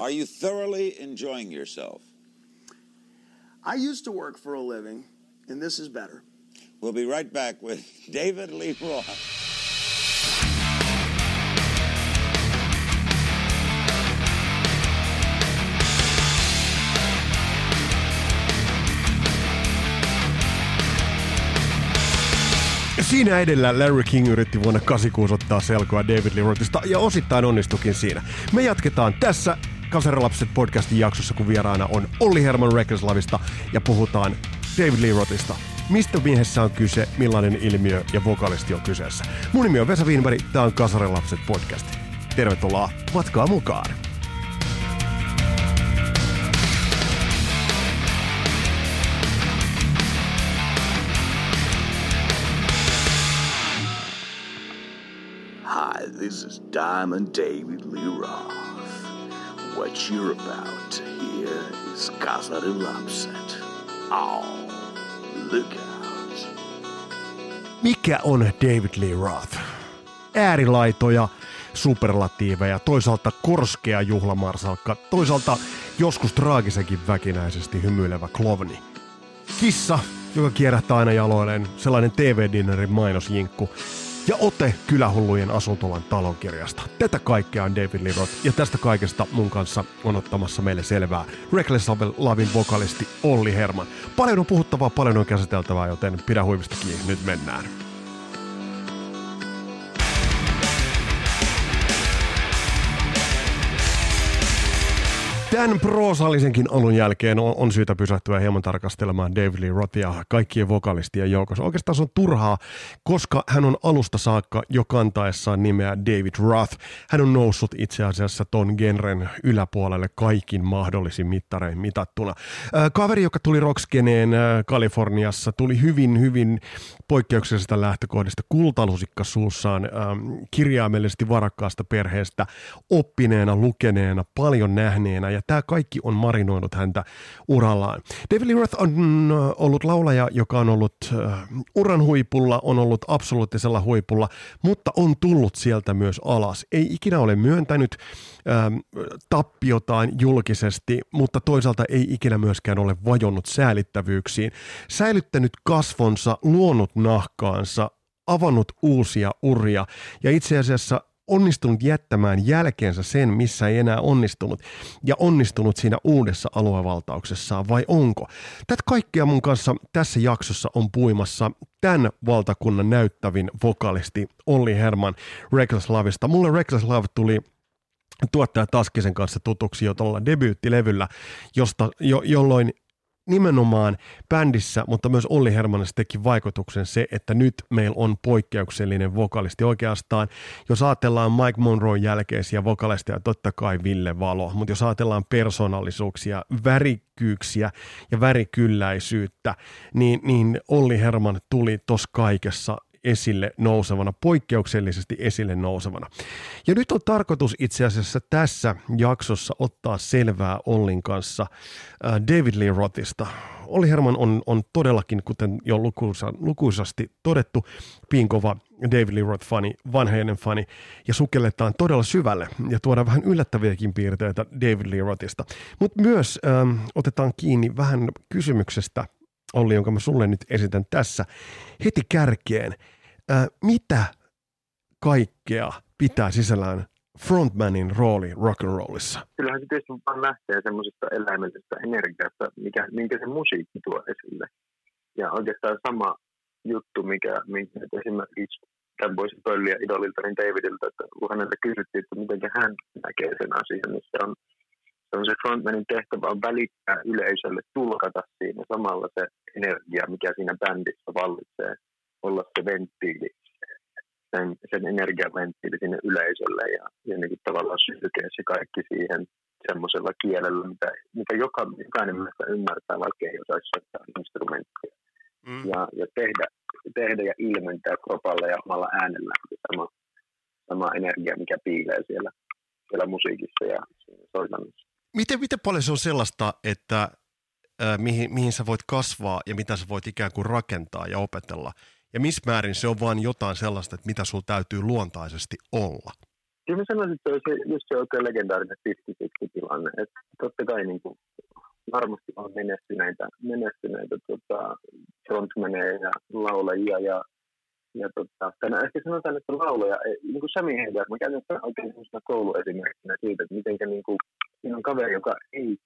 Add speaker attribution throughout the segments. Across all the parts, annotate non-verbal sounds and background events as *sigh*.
Speaker 1: Are you thoroughly enjoying yourself?
Speaker 2: I used to work for a living, and this is better.
Speaker 1: We'll be right back with *laughs* David Lee Roth.
Speaker 3: Siinä edellä Larry King yritti vuonna 86 ottaa selkoa David Lee Rothista ja osittain onnistukin siinä. Me jatketaan tässä Kasarilapset podcastin jaksossa, kun vieraana on Olli Herman Reckless ja puhutaan David Lee Rothista. Mistä miehessä on kyse, millainen ilmiö ja vokalisti on kyseessä. Mun nimi on Vesa Wienberg, tää on Kasarilapset podcast. Tervetuloa matkaa mukaan!
Speaker 2: Hi, this is Diamond David Lee Roth. What you're about to hear is Casa de Lapset. Oh, look out.
Speaker 3: Mikä on David Lee Roth? Äärilaitoja, superlatiiveja, toisaalta korskea juhlamarsalkka, toisaalta joskus traagisenkin väkinäisesti hymyilevä klovni. Kissa, joka kierrättää aina jaloilleen, sellainen TV-dinnerin mainosjinkku, ja ote kylähullujen asuntolan talonkirjasta. Tätä kaikkea on David Lee Roth, ja tästä kaikesta mun kanssa on ottamassa meille selvää Reckless Lavin vokalisti Olli Herman. Paljon on puhuttavaa, paljon on käsiteltävää, joten pidä huivista kiinni, nyt mennään. Tämän proosallisenkin alun jälkeen on, on syytä pysähtyä hieman tarkastelemaan David Lee Rothia kaikkien vokalistien joukossa. Oikeastaan se on turhaa, koska hän on alusta saakka jo kantaessaan nimeä David Roth. Hän on noussut itse asiassa ton genren yläpuolelle kaikin mahdollisin mittarein mitattuna. Äh, kaveri, joka tuli rockskeneen äh, Kaliforniassa, tuli hyvin, hyvin poikkeuksellisesta lähtökohdista kultalusikka suussaan, äh, kirjaimellisesti varakkaasta perheestä, oppineena, lukeneena, paljon nähneenä ja ja tämä kaikki on marinoinut häntä urallaan. David Lee Roth on äh, ollut laulaja, joka on ollut uh, uran huipulla, on ollut absoluuttisella huipulla, mutta on tullut sieltä myös alas. Ei ikinä ole myöntänyt ähm, tappiotaan julkisesti, mutta toisaalta ei ikinä myöskään ole vajonnut säälittävyyksiin. Säilyttänyt kasvonsa, luonut nahkaansa, avannut uusia uria ja itse asiassa onnistunut jättämään jälkeensä sen, missä ei enää onnistunut, ja onnistunut siinä uudessa aluevaltauksessaan, vai onko? Tätä kaikkea mun kanssa tässä jaksossa on puimassa tämän valtakunnan näyttävin vokalisti Olli Herman Reckless Loveista. Mulle Reckless Love tuli tuottaja Taskisen kanssa tutuksi jo tuolla debyyttilevyllä, josta, jo, jolloin nimenomaan bändissä, mutta myös Olli Hermanissa teki vaikutuksen se, että nyt meillä on poikkeuksellinen vokalisti. Oikeastaan, jos ajatellaan Mike Monroe jälkeisiä vokalisteja, totta kai Ville Valo, mutta jos ajatellaan persoonallisuuksia, värikkyyksiä ja värikylläisyyttä, niin, niin Olli Herman tuli tuossa kaikessa esille nousevana, poikkeuksellisesti esille nousevana. Ja nyt on tarkoitus itse asiassa tässä jaksossa ottaa selvää Ollin kanssa äh, David Lee Rothista. Olli Herman on, on todellakin, kuten jo lukuisa, lukuisasti todettu, piinkova David Lee Roth-fani, vanheinen fani, ja sukelletaan todella syvälle ja tuodaan vähän yllättäviäkin piirteitä David Lee Rothista. Mutta myös ähm, otetaan kiinni vähän kysymyksestä, Olli, jonka mä sulle nyt esitän tässä heti kärkeen. Ää, mitä kaikkea pitää sisällään frontmanin rooli rock'n'rollissa?
Speaker 4: Kyllähän se tietysti vaan lähtee semmoisesta eläimellisestä energiasta, mikä, minkä se musiikki tuo esille. Ja oikeastaan sama juttu, mikä, minkä esimerkiksi tämän voisi pölliä idolilta, niin Davidilta, että kun häneltä kysyttiin, että miten hän näkee sen asian, niin se on se on se frontmanin tehtävä on välittää yleisölle, tulkata siinä samalla se energia, mikä siinä bändissä vallitsee, olla se venttiili, sen, sen energiaventtiili sinne yleisölle ja, ja niin kuin tavallaan sylkeä se kaikki siihen semmoisella kielellä, mitä, mitä joka, jokainen meistä ymmärtää, vaikka ei osaisi soittaa instrumenttia. Mm. Ja, ja tehdä, tehdä ja ilmentää kropalla ja omalla äänellä sama, sama energia, mikä piilee siellä, siellä musiikissa ja soitannassa
Speaker 3: miten, miten paljon se on sellaista, että äh, mihin, mihin sä voit kasvaa ja mitä sä voit ikään kuin rakentaa ja opetella? Ja missä määrin se on vain jotain sellaista, että mitä sulla täytyy luontaisesti olla?
Speaker 4: Kyllä mä sanoisin, että se on just se oikein legendaarinen 50 tilanne Että totta kai niin kuin, varmasti on menestyneitä, menestyneitä tota, frontmaneja ja laulajia ja ja tota, tänä ehkä sanotaan, että laulaja, niin kuin Sami Heider, mä käytän oikein sellaisena kouluesimerkkinä siitä, että miten niin kuin, siinä on kaveri, joka ei,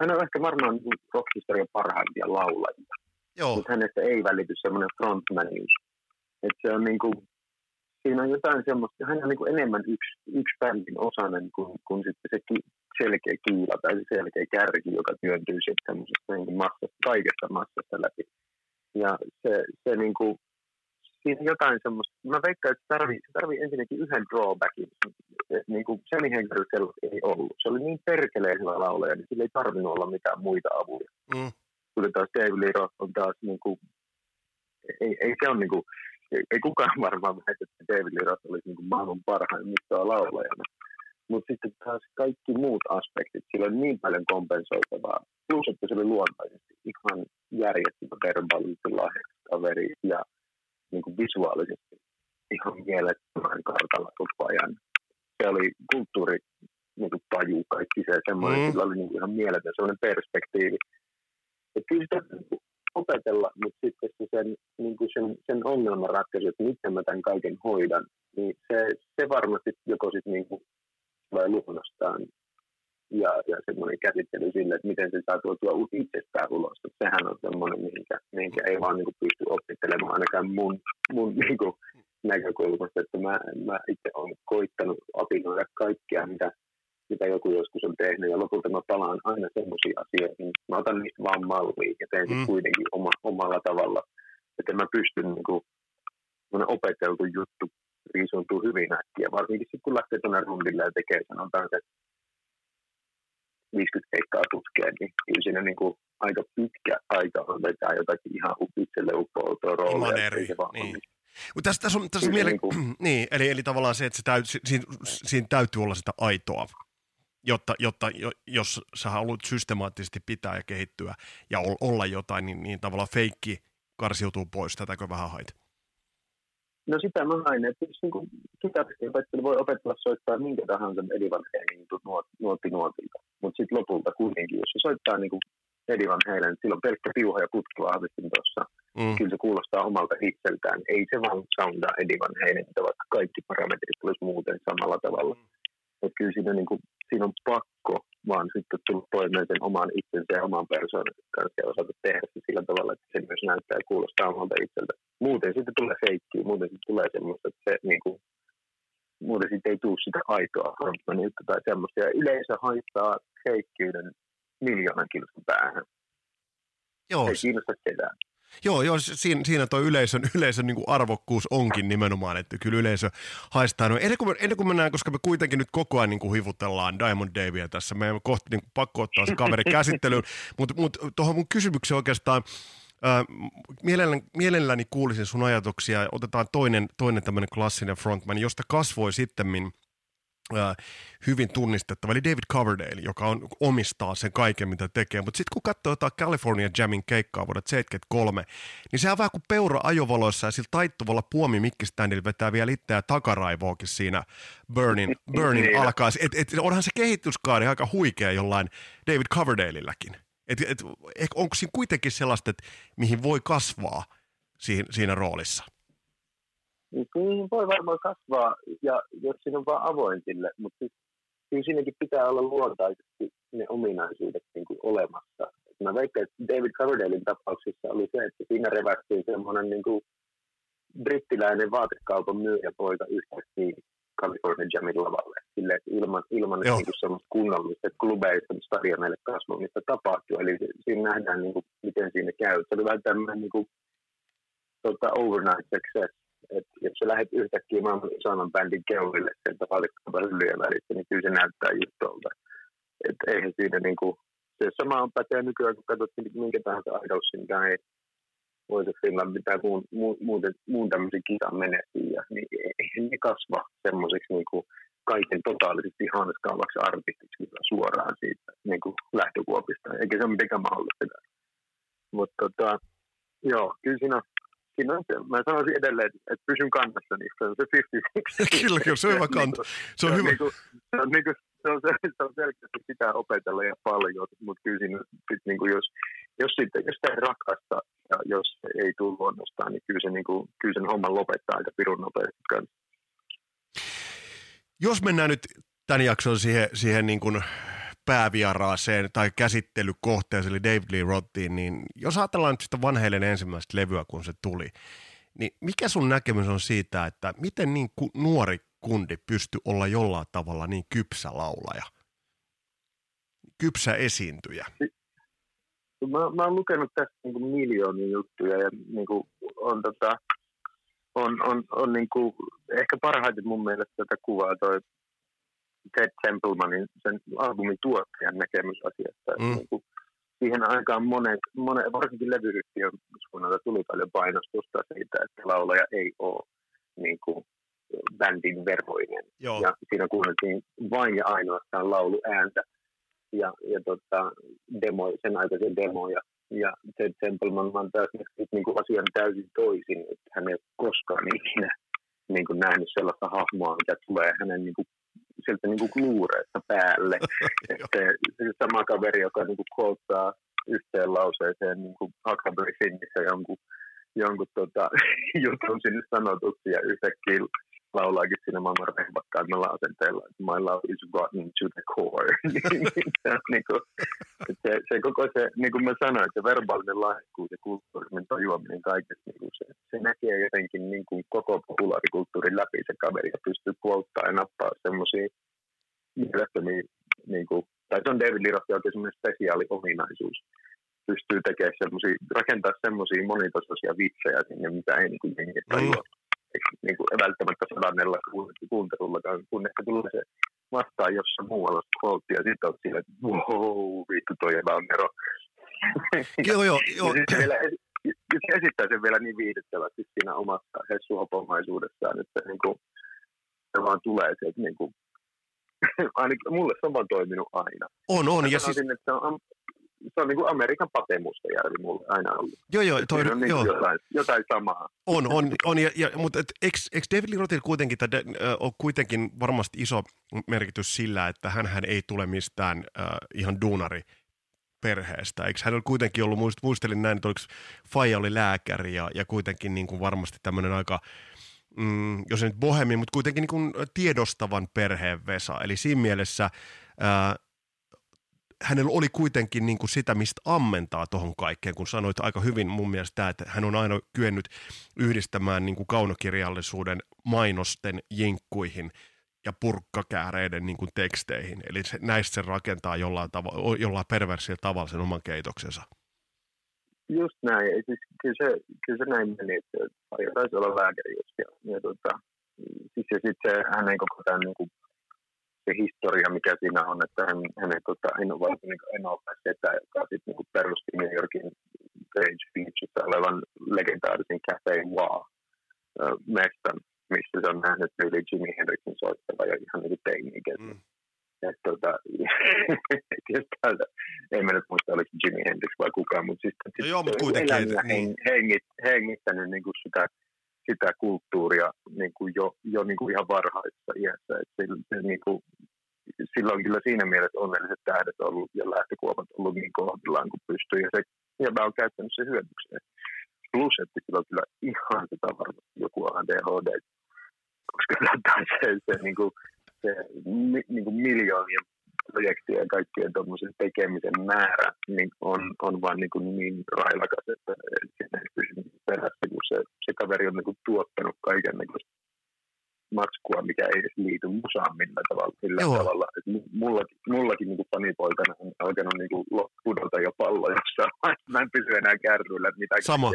Speaker 4: hän on ehkä varmaan niin rockhistorian parhaimpia laulajia, Joo. mutta hänestä ei välity semmoinen frontmanius. Että se on niin kuin, siinä on jotain semmoista, hän on niin kuin enemmän yksi, yksi bändin osainen kuin, kuin sitten se ki, selkeä kiila tai se selkeä kärki, joka työntyy sitten semmoisesta niin massasta, kaikesta massasta läpi. Ja se, se niin kuin, siinä jotain semmoista, mä veikkaan, että tarvii, se tarvii ensinnäkin yhden drawbackin, niin kuin Sammy Hagar ei ollut. Se oli niin perkeleen hyvä laulaja, niin sillä ei tarvinnut olla mitään muita avuja. Mm. Kuten taas Dave Lee Roth on taas, niin kuin, ei, ei se ole niin kuin, ei, ei kukaan varmaan väitä, että David Lee Roth olisi niin kuin maailman parhaimmista laulajana. Mutta sitten taas kaikki muut aspektit, sillä on niin paljon kompensoitavaa. Plus, että se oli luontaisesti ihan järjettömä verbaalisesti lahjakas kaveri ja niin kuin visuaalisesti ihan mielettömän kartalla koko ajan. Se oli kulttuuri, niin kuin taju, kaikki se semmoinen, mm. sillä oli niin kuin ihan mieletön semmoinen perspektiivi. Et kyllä sitä niin opetella, mutta sitten se sen, niin kuin sen, sen ongelman ratkaisu, että miten mä tämän kaiken hoidan, niin se, se varmasti joko sitten niin kuin tulee luonnostaan ja, ja semmoinen käsittely sille, että miten se saa tuotua itsestään ulos. Että sehän on semmoinen, mihinkä, mihinkä ei vaan niin kuin pysty opittelemaan ainakaan mun, mun niin kuin näkökulmasta. Että mä, mä itse olen koittanut apinoida kaikkea, mitä, mitä joku joskus on tehnyt. Ja lopulta mä palaan aina semmoisiin asioihin. Mä otan niistä vaan malliin ja teen mm. kuitenkin oma, omalla tavalla. Että mä pystyn niin kuin, opeteltu juttu riisuntuu hyvin äkkiä, varsinkin sitten kun lähtee tuonne rundille ja tekee sanotaan se 50 keikkaa tutkeen, niin kyllä siinä niin kuin aika pitkä aika on vetää jotakin ihan itselle uppoutua roolia.
Speaker 3: eri, niin. Mutta tässä, tässä on, tässä on miele- niin, kuin... *clears throat* niin, eli, eli tavallaan se, että se täyt, siinä, siinä täytyy olla sitä aitoa, jotta, jotta jos sä haluat systemaattisesti pitää ja kehittyä ja olla jotain, niin, niin tavallaan feikki karsiutuu pois. Tätäkö vähän haita?
Speaker 4: No sitä mä hain, että jos niin kitaristin voi opetella soittaa minkä tahansa Eddie Van Halenin nuotti nuotilta. Mutta sitten lopulta kuitenkin, jos se soittaa niin kuin Eddie Van Halen, sillä on pelkkä piuha ja putkivahvistin tuossa. Mm. Kyllä se kuulostaa omalta itseltään. Ei se vaan soundaa Eddie Van vaikka kaikki parametrit tulisi muuten samalla tavalla. Mm. Että kyllä siinä, niin kuin, siinä on pakko vaan sitten tulla toimeen sen oman itsensä ja oman persoonan kanssa ja osata tehdä se sillä tavalla, että se myös näyttää ja kuulostaa omalta itseltä. Muuten sitten tulee feikkiä, muuten sitten tulee semmoista, että se niin kuin, muuten sitten ei tule sitä aitoa frontmanilta tai semmoista. Ja yleensä haittaa feikkyyden miljoonan kilsan päähän. Joo. Ei kiinnosta ketään.
Speaker 3: Joo, joo siinä, siinä tuo yleisön, *laughs* yleisön niin arvokkuus onkin nimenomaan, että kyllä yleisö haistaa. No, ennen, kuin, ennen kuin mennään, koska me kuitenkin nyt koko ajan niin kuin hivutellaan Diamond Davia tässä, meidän kohta niin kuin, pakko ottaa se kaveri *laughs* käsittelyyn, mutta mut, tuohon mun kysymykseen oikeastaan, mielelläni, mielelläni kuulisin sun ajatuksia. Otetaan toinen, toinen tämmöinen klassinen frontman, josta kasvoi sitten hyvin tunnistettava, eli David Coverdale, joka on, omistaa sen kaiken, mitä tekee. Mutta sitten kun katsoo jotain California Jamin keikkaa vuodet 73, niin se on vähän kuin peura ajovaloissa ja sillä taittuvalla puomimikkiständillä vetää vielä itseään takaraivoakin siinä Burnin, *laughs* Burnin niin. alkaa. Et, et, onhan se kehityskaari aika huikea jollain David Coverdaleilläkin. Et, et, onko siinä kuitenkin sellaista, että mihin voi kasvaa siinä, siinä roolissa?
Speaker 4: Niin voi varmaan kasvaa, ja jos siinä on vaan avoin sille, mutta siis, kyllä siinäkin pitää olla luontaisesti ne ominaisuudet niin kuin olemassa. Mä veikkaan, että David Coverdalein tapauksessa oli se, että siinä revästiin semmoinen niin kuin brittiläinen vaatekaupan myyjäpoika yhtäkkiä California Jamin lavalle. Sille, ilman, ilman niin kuin semmoista kunnollista klubeista stadioneille kasvamista tapahtuu. Eli siinä nähdään, niin kuin, miten siinä käy. Se oli vähän tämmöinen niin kuin, tota, overnight success että jos sä lähdet yhtäkkiä maailman isoimman bändin keulille sieltä valikkaapa hyllyjen välistä, niin kyllä se näyttää just tuolta. Että eihän siinä niinku, se sama on päteä nykyään, kun katsot minkä tahansa idolsin tai Voice Finland mitä muun, muuten, muun tämmöisen kisan menestyy, niin eihän ne kasva semmoiseksi niinku kaiken totaalisesti hanskaavaksi artistiksi suoraan siitä niin kuin lähtökuopista, eikä se ole mitenkään mahdollista. Mutta tota, joo, kyllä siinä on se, mä sanoisin edelleen, että, pysyn kannassa, niin se on se 50
Speaker 3: kyllä, kyllä, se on hyvä kanta. Se on, hyvä.
Speaker 4: Niinku, se on, se on, se, se on selkeästi pitää opetella ja paljon, mutta kyllä siinä, sit, niinku, jos, jos, sitten, jos sitä ei rakasta ja jos ei tule luonnostaan, niin kyllä, se, niinku, kyllä sen homman lopettaa aika pirun nopeasti kanssa.
Speaker 3: Jos mennään nyt tämän jakson siihen, siihen niin kuin päävieraaseen tai käsittelykohteeseen, eli David Lee Rottiin, niin jos ajatellaan nyt sitä vanheiden ensimmäistä levyä, kun se tuli, niin mikä sun näkemys on siitä, että miten niin ku, nuori kundi pystyy olla jollain tavalla niin kypsä laulaja, kypsä esiintyjä?
Speaker 4: Mä, mä oon lukenut tästä niin kuin miljoonia juttuja ja niin kuin on, tota, on, on, on niin kuin, ehkä parhaiten mun mielestä tätä kuvaa toi Ted Templemanin, sen albumin tuottajan näkemys asiasta. Mm. Niin kuin, siihen aikaan monet, monet varsinkin levyyhtiön suunnalta tuli paljon painostusta siitä, että laulaja ei ole niin kuin, bändin veroinen. Joo. Ja siinä kuunneltiin vain ja ainoastaan lauluääntä ja, ja tota, demo, sen aikaisia demoja. Ja Ted Templeman on taas niin kuin asian täysin toisin, että hän ei ole koskaan ikinä niin kuin nähnyt sellaista hahmoa, mitä tulee hänen niin kuin sieltä niin kuin luureista päälle. *laughs* että se sama kaveri, joka niin kuin koottaa yhteen lauseeseen niin kuin Huckleberry Finnissä jonkun, jonkun tota, *laughs* jutun sinne sanotuksi ja yhtäkkiä laulaakin siinä maailman rehvakkaimmalla asenteella, että my love is rotten to the core. *laughs* niin kuin, se, se, koko se, niin kuin mä sanoin, se verbaalinen lahjakkuus ja kulttuurinen tajuaminen kaikessa, niin kuin se, se näkee jotenkin niin kuin koko populaarikulttuurin läpi se kaveri ja pystyy puoltaa ja nappaa semmoisia mielettömiä, niin kuin, tai se on David Liroffi oikein semmoinen spesiaali ominaisuus pystyy tekemään semmoisia, rakentaa semmoisia monitasoisia vitsejä sinne, mitä ei niin kuin tajua. Mm niin kuin välttämättä sadannella kuuntelullakaan, kun ehkä tulee se vastaan jossain muualla quote, ja sitten on sille, että wow, vittu toi Nero.
Speaker 3: joo, *laughs* joo, joo.
Speaker 4: ja vielä, se esittää sen vielä niin viihdyttävästi siinä omassa hessuhopomaisuudessaan, että niin kuin, se vaan tulee se, että niin kuin, *laughs* ainakin mulle se on vaan toiminut aina.
Speaker 3: On, on.
Speaker 4: Ja sanoisin, siis... että se on se on niin kuin Amerikan patemustajärvi mulle aina ollut.
Speaker 3: Joo, joo. Toi,
Speaker 4: on niin
Speaker 3: joo.
Speaker 4: Jotain, jotain samaa.
Speaker 3: On, on, on ja, ja, mutta et, eikö, David Lee Rothil kuitenkin, että on kuitenkin varmasti iso merkitys sillä, että hän ei tule mistään äh, ihan duunari perheestä. Eikö hän ole kuitenkin ollut, muistelin näin, että oliko Faija oli lääkäri ja, ja kuitenkin niin kuin varmasti tämmöinen aika, mm, jos ei nyt bohemi, mutta kuitenkin niin kuin tiedostavan perheen Vesa. Eli siinä mielessä äh, hänellä oli kuitenkin niin kuin sitä, mistä ammentaa tuohon kaikkeen, kun sanoit aika hyvin mun mielestä, että hän on aina kyennyt yhdistämään niin kuin kaunokirjallisuuden mainosten jinkkuihin ja purkkakääreiden niin kuin teksteihin. Eli se, näistä se rakentaa jollain, tava, jollain perversillä tavalla sen oman keitoksensa.
Speaker 4: Just näin. Siis, kyllä, se, kyllä se näin meni, että taisi olla lääkäri just. Ja, ja, tota, siis, ja sitten hänen koko tämän niin kuin se historia, mikä siinä on, että hän, hänen tota, innovaatio niin ennalta setä, joka sitten niin perusti New Yorkin Page Beachissä olevan legendaarisen Cafe Wa mestan, missä se on nähnyt yli Jimi Hendrixin soittava ja ihan niin teini mm. Että tota, *laughs* täältä, ei mä nyt muista, oliko Jimi Hendrix vai kukaan, mutta siis
Speaker 3: no joo, mutta kuitenkin,
Speaker 4: hengit, hengittänyt niin kuin sitä sitä kulttuuria niin kuin jo, jo niin kuin ihan varhaisessa iässä. Että se, se, niin kuin, sillä on kyllä siinä mielessä onnelliset tähdet ollut ja lähtökuopat ollut niin kohdillaan kuin pystyy. Ja, se, ja mä oon käyttänyt se hyödykseen. Plus, että sillä on kyllä ihan sitä varmasti joku ADHD, koska se, se, niin kuin, se niin kuin miljoonien projektien ja kaikkien tuommoisen tekemisen määrä niin on, on vaan niin, kuin niin railakas, että siinä ei pysy perässä, kun se, se kaveri on niin kuin tuottanut kaiken niin matskua, mikä ei edes liity musaan millään tavalla. Millään tavalla. Et mullakin, mullakin niin kuin fanipoikana on alkanut niin kuin pudota jo pallo jossain Mä en pysy enää kärryillä, että mitä
Speaker 3: Sama.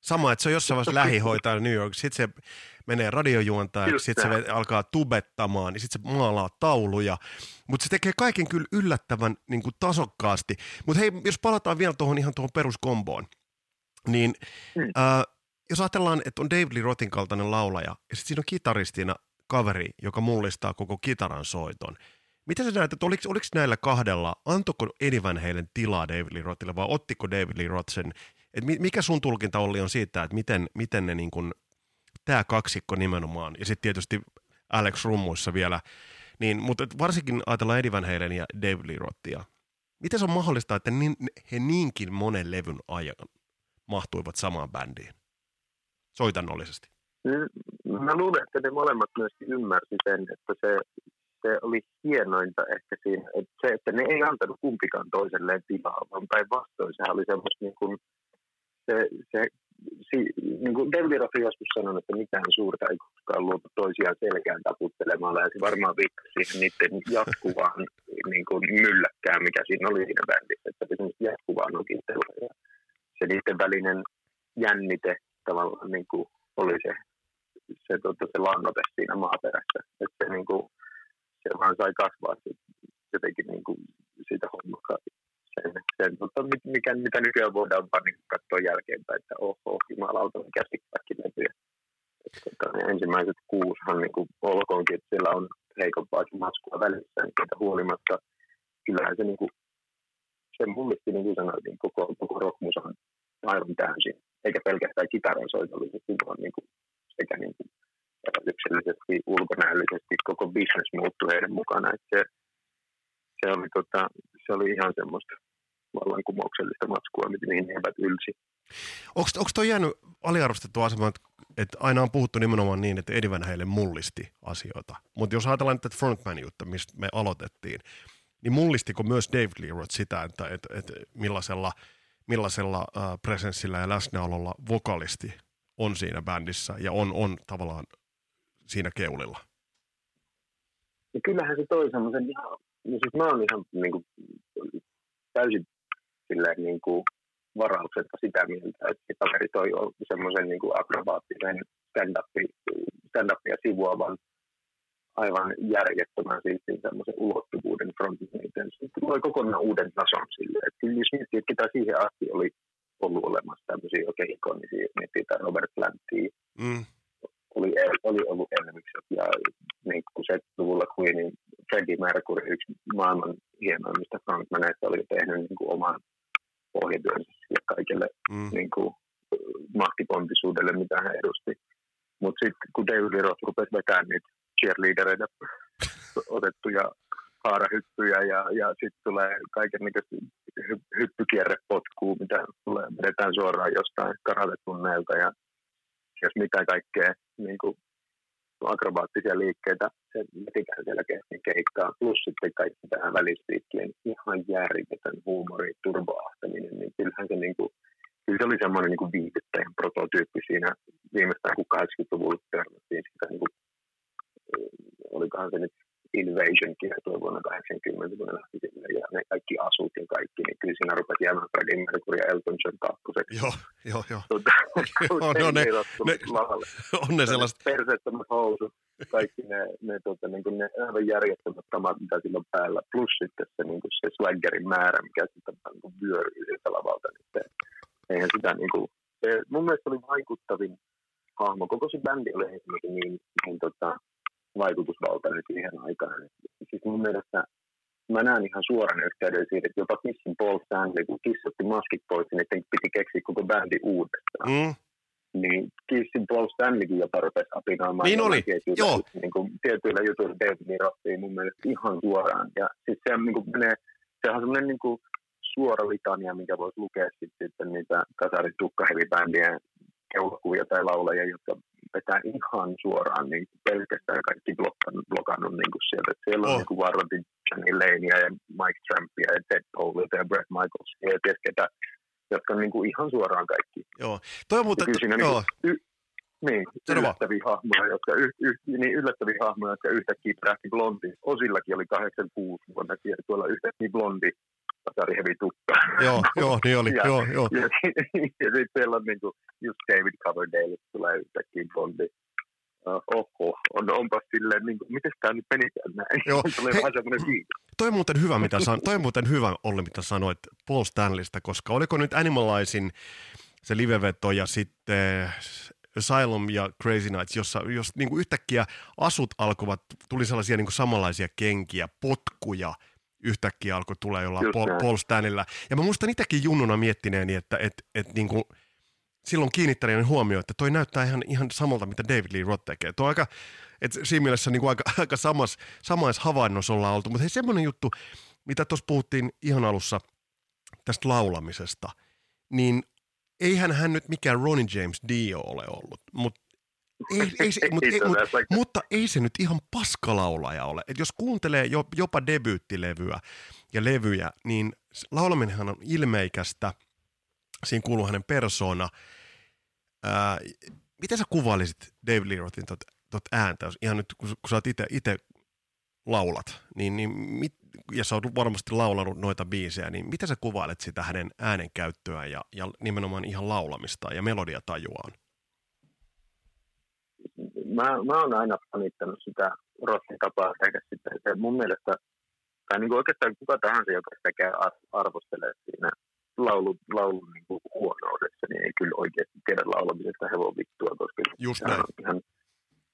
Speaker 3: Sama, että se on jossain vaiheessa lähihoitaja New York. Sitten se menee radiojuontajaksi, sitten se alkaa tubettamaan, niin sitten se maalaa tauluja. Mutta se tekee kaiken kyllä yllättävän niin kuin tasokkaasti. Mutta hei, jos palataan vielä tuohon ihan tuohon peruskomboon, niin mm. äh, jos ajatellaan, että on David Lee Rothin kaltainen laulaja, ja sitten siinä on kitaristina kaveri, joka mullistaa koko kitaran soiton. Mitä sä näet, että oliko, oliko näillä kahdella, antoko Eddie Van tilaa David Lee Rothille, vai ottiko David Lee Roth sen Et mikä sun tulkinta oli on siitä, että miten, miten ne niin tämä kaksikko nimenomaan, ja sitten tietysti Alex Rummuissa vielä, niin, mutta varsinkin ajatellaan Eddie Van Halen ja Dave Lee Rottia. Miten se on mahdollista, että niin, he niinkin monen levyn ajan mahtuivat samaan bändiin? Soitannollisesti.
Speaker 4: Mä luulen, että ne molemmat myös ymmärsi sen, että se, se oli hienointa ehkä siinä, että se, että ne ei antanut kumpikaan toiselleen tilaa, vaan päinvastoin sehän oli semmoista niin kuin, se, se si, niin kuin David Raffi joskus sanoi, että mitään suurta ei koskaan luotu toisiaan selkään taputtelemalla, ja se varmaan viittasi siihen niiden jatkuvaan niin kuin mylläkkään, mikä siinä oli siinä bändissä, että se semmoista jatkuvaa nokittelua, ja se niiden välinen jännite tavallaan niin kuin oli se, se, tota, se lannote siinä maaperässä, että se, niin kuin, se vaan sai kasvaa jotenkin niin kuin, siitä hommasta sen, sen mutta mikä, mitä nykyään voidaan vaan niin katsoa jälkeenpäin, että oho, jumalauta, mikä sikkakin levyjä. Tota, ensimmäiset kuushan, niin kuin olkoonkin, että siellä on heikompaakin maskua välissä, niin siitä huolimatta kyllähän se, niin kuin, se mullisti, niin kuin sanoin, niin koko, koko rockmusan aivan täysin. Eikä pelkästään kitaran soitollisesti, vaan niin kuin, sekä niin kuin, yksilöllisesti, ulkonäöllisesti koko business muuttui heidän mukana. Se, se, oli, tota, se oli ihan semmoista vallankumouksellista matskua, mihin ne eivät ylsi.
Speaker 3: Onko toi jäänyt aliarvostettu asema, että aina on puhuttu nimenomaan niin, että Van Halen mullisti asioita. Mutta jos ajatellaan nyt frontman-jutta, mistä me aloitettiin, niin mullistiko myös Dave Lee Roth sitä, että, että, että millaisella, millaisella äh, presenssillä ja läsnäololla vokalisti on siinä bändissä ja on, on tavallaan siinä keulilla?
Speaker 4: Ja kyllähän se toi semmoisen ihan, siis mä oon ihan niin kuin, täysin silleen niin kuin varauksetta sitä mieltä, että kaveri toi semmoisen niin kuin akrobaattisen stand-upia sivuavan aivan järjettömän siistin semmoisen ulottuvuuden frontmaniten. Se tulee kokonaan uuden tason sille. Että jos miettii, että ketä siihen asti oli ollut olemassa tämmöisiä oikein ikonisia, miettii tämä Robert Plantia, mm. oli, oli ollut Elvikset ja niin kuin 70-luvulla Queenin Freddie Mercury, yksi maailman hienoimmista frontmaneista, oli tehnyt niin kuin oman pohjatyönsä sille kaikille mm. niin kuin, mahtipontisuudelle, mitä hän edusti. Mutta sitten kun David Roth rupesi vetämään niitä cheerleadereita, *laughs* otettuja haarahyppyjä ja, ja sitten tulee kaikenlaista hy, hyppykierrepotkua, mitä tulee, vedetään suoraan jostain karatetunneilta ja jos mitä kaikkea niin kuin akrobaattisia liikkeitä, vetikään siellä kesken keikkaa, plus sitten kaikki tähän välispiikkien ihan järjetön huumori, turboahtaminen, niin kyllähän se niin kuin, kyllä se oli semmoinen niin viihdyttäjän prototyyppi siinä viimeistään, kun 80-luvulla törmättiin sitä, niin kuin, olikohan se nyt Invasion kiertui vuonna 80, kun ne lähti sinne, ja ne kaikki asut ja kaikki, niin kyllä siinä rupesi jäämään Freddie Mercury ja Elton John kakkoseksi.
Speaker 3: Joo, joo, joo.
Speaker 4: Tuota, *laughs*
Speaker 3: joo no, *laughs* ne, ne, on ne
Speaker 4: sellaiset... Perseettömät housut, kaikki ne, ne, tuota, niin kuin ne aivan järjettömät kamat, mitä sillä on päällä, plus sitten se, niin kuin se swaggerin määrä, mikä sitten niin kuin vyöryy siltä lavalta, niin se, eihän sitä niin kuin, mun mielestä oli vaikuttavin hahmo. Koko se bändi oli niin, niin, niin tota, vaikutusvaltainen siihen aikaan. Siis mun mielestä mä näen ihan suoran yhteyden siitä, että jopa Kissin Paul Stanley, kun Kiss otti maskit pois, niin niiden piti keksiä koko bändi uudestaan. Mm. Niin Kissin Paul Stanleykin jopa rupesi apinoimaan.
Speaker 3: Niin oli, joo.
Speaker 4: Niin kuin, tietyillä jutuilla David Rottiin mun mielestä ihan suoraan. Ja siis se on, niin kuin, menee, sehän on semmoinen niin kuin, suora litania, mikä voisi lukea sitten, sitten niitä kasarin tukkahevibändien keulakuvia tai lauleja, jotka vetää ihan suoraan niin pelkästään kaikki blokannut, blokannut niin kuin sieltä. Et siellä on oh. niin kuin varmasti Johnny Lanea ja Mike Trampia ja Ted Powell ja Brett Michaels ja ties ketä, jotka on niin kuin ihan suoraan kaikki.
Speaker 3: Joo. Toi on muuten,
Speaker 4: siinä
Speaker 3: joo.
Speaker 4: Niin, y, niin, yllättäviä hahmoja, jotka, y, y, niin yllättäviä hahmoja, jotka yhtäkkiä päästi blondi. Osillakin oli 86 vuonna tuolla yhtäkkiä blondi Sari Hevi Tukka.
Speaker 3: Joo, joo, niin oli, ja, joo, joo.
Speaker 4: Ja, *laughs* ja, sitten siellä on niin kuin, just David Coverdale, tulee yhtäkkiä Bondi. Oho, on, onpa silleen, niin kuin, miten tämä nyt menikään näin? Joo. *laughs* tulee Hei, vähän semmoinen
Speaker 3: Toi muuten hyvä, mitä san, toi muuten hyvä Olli, mitä sanoit Paul Stanleystä, koska oliko nyt Animalizin se liveveto ja sitten Asylum ja Crazy Nights, jossa jos niin kuin yhtäkkiä asut alkoivat, tuli sellaisia niin kuin samanlaisia kenkiä, potkuja – yhtäkkiä alkoi tulla jollain
Speaker 4: Just
Speaker 3: Paul,
Speaker 4: näin.
Speaker 3: Paul Stanilla. Ja mä muistan itsekin junnuna miettineeni, että et, et, niin kuin, silloin kiinnittäneeni huomioon, että toi näyttää ihan, ihan samalta, mitä David Lee Roth tekee. Tuo on aika, et siinä mielessä niin kuin aika, *laughs* aika samas, samais havainnossa ollaan oltu. Mutta hei, semmoinen juttu, mitä tuossa puhuttiin ihan alussa tästä laulamisesta, niin eihän hän nyt mikään Ronnie James Dio ole ollut, mutta ei, ei, se, mut, *laughs* ei, mut, mutta ei se nyt ihan paskalaulaja ole. Et jos kuuntelee jo, jopa debyyttilevyä ja levyjä, niin laulaminenhan on ilmeikästä. Siinä kuuluu hänen persoona. Ää, miten sä kuvailisit Dave Lee Rothin tot, tot ääntä, jos ihan nyt kun, kun sä oot itse laulat, niin, niin mit, ja sä oot varmasti laulanut noita biisejä, niin miten sä kuvailet sitä hänen äänenkäyttöään ja, ja nimenomaan ihan laulamista ja melodiatajuaan?
Speaker 4: Mä, mä oon aina fanittanut sitä Rossin tapaa tehdä sitä. Se mun mielestä, tai niin kuin oikeastaan kuka tahansa, joka sitä käy ar- arvostelee siinä laulun, laulun niin kuin huonoudessa, niin ei kyllä oikeasti tiedä laulamisesta hevon vittua, koska
Speaker 3: Just
Speaker 4: sehän
Speaker 3: näin.
Speaker 4: on, ihan,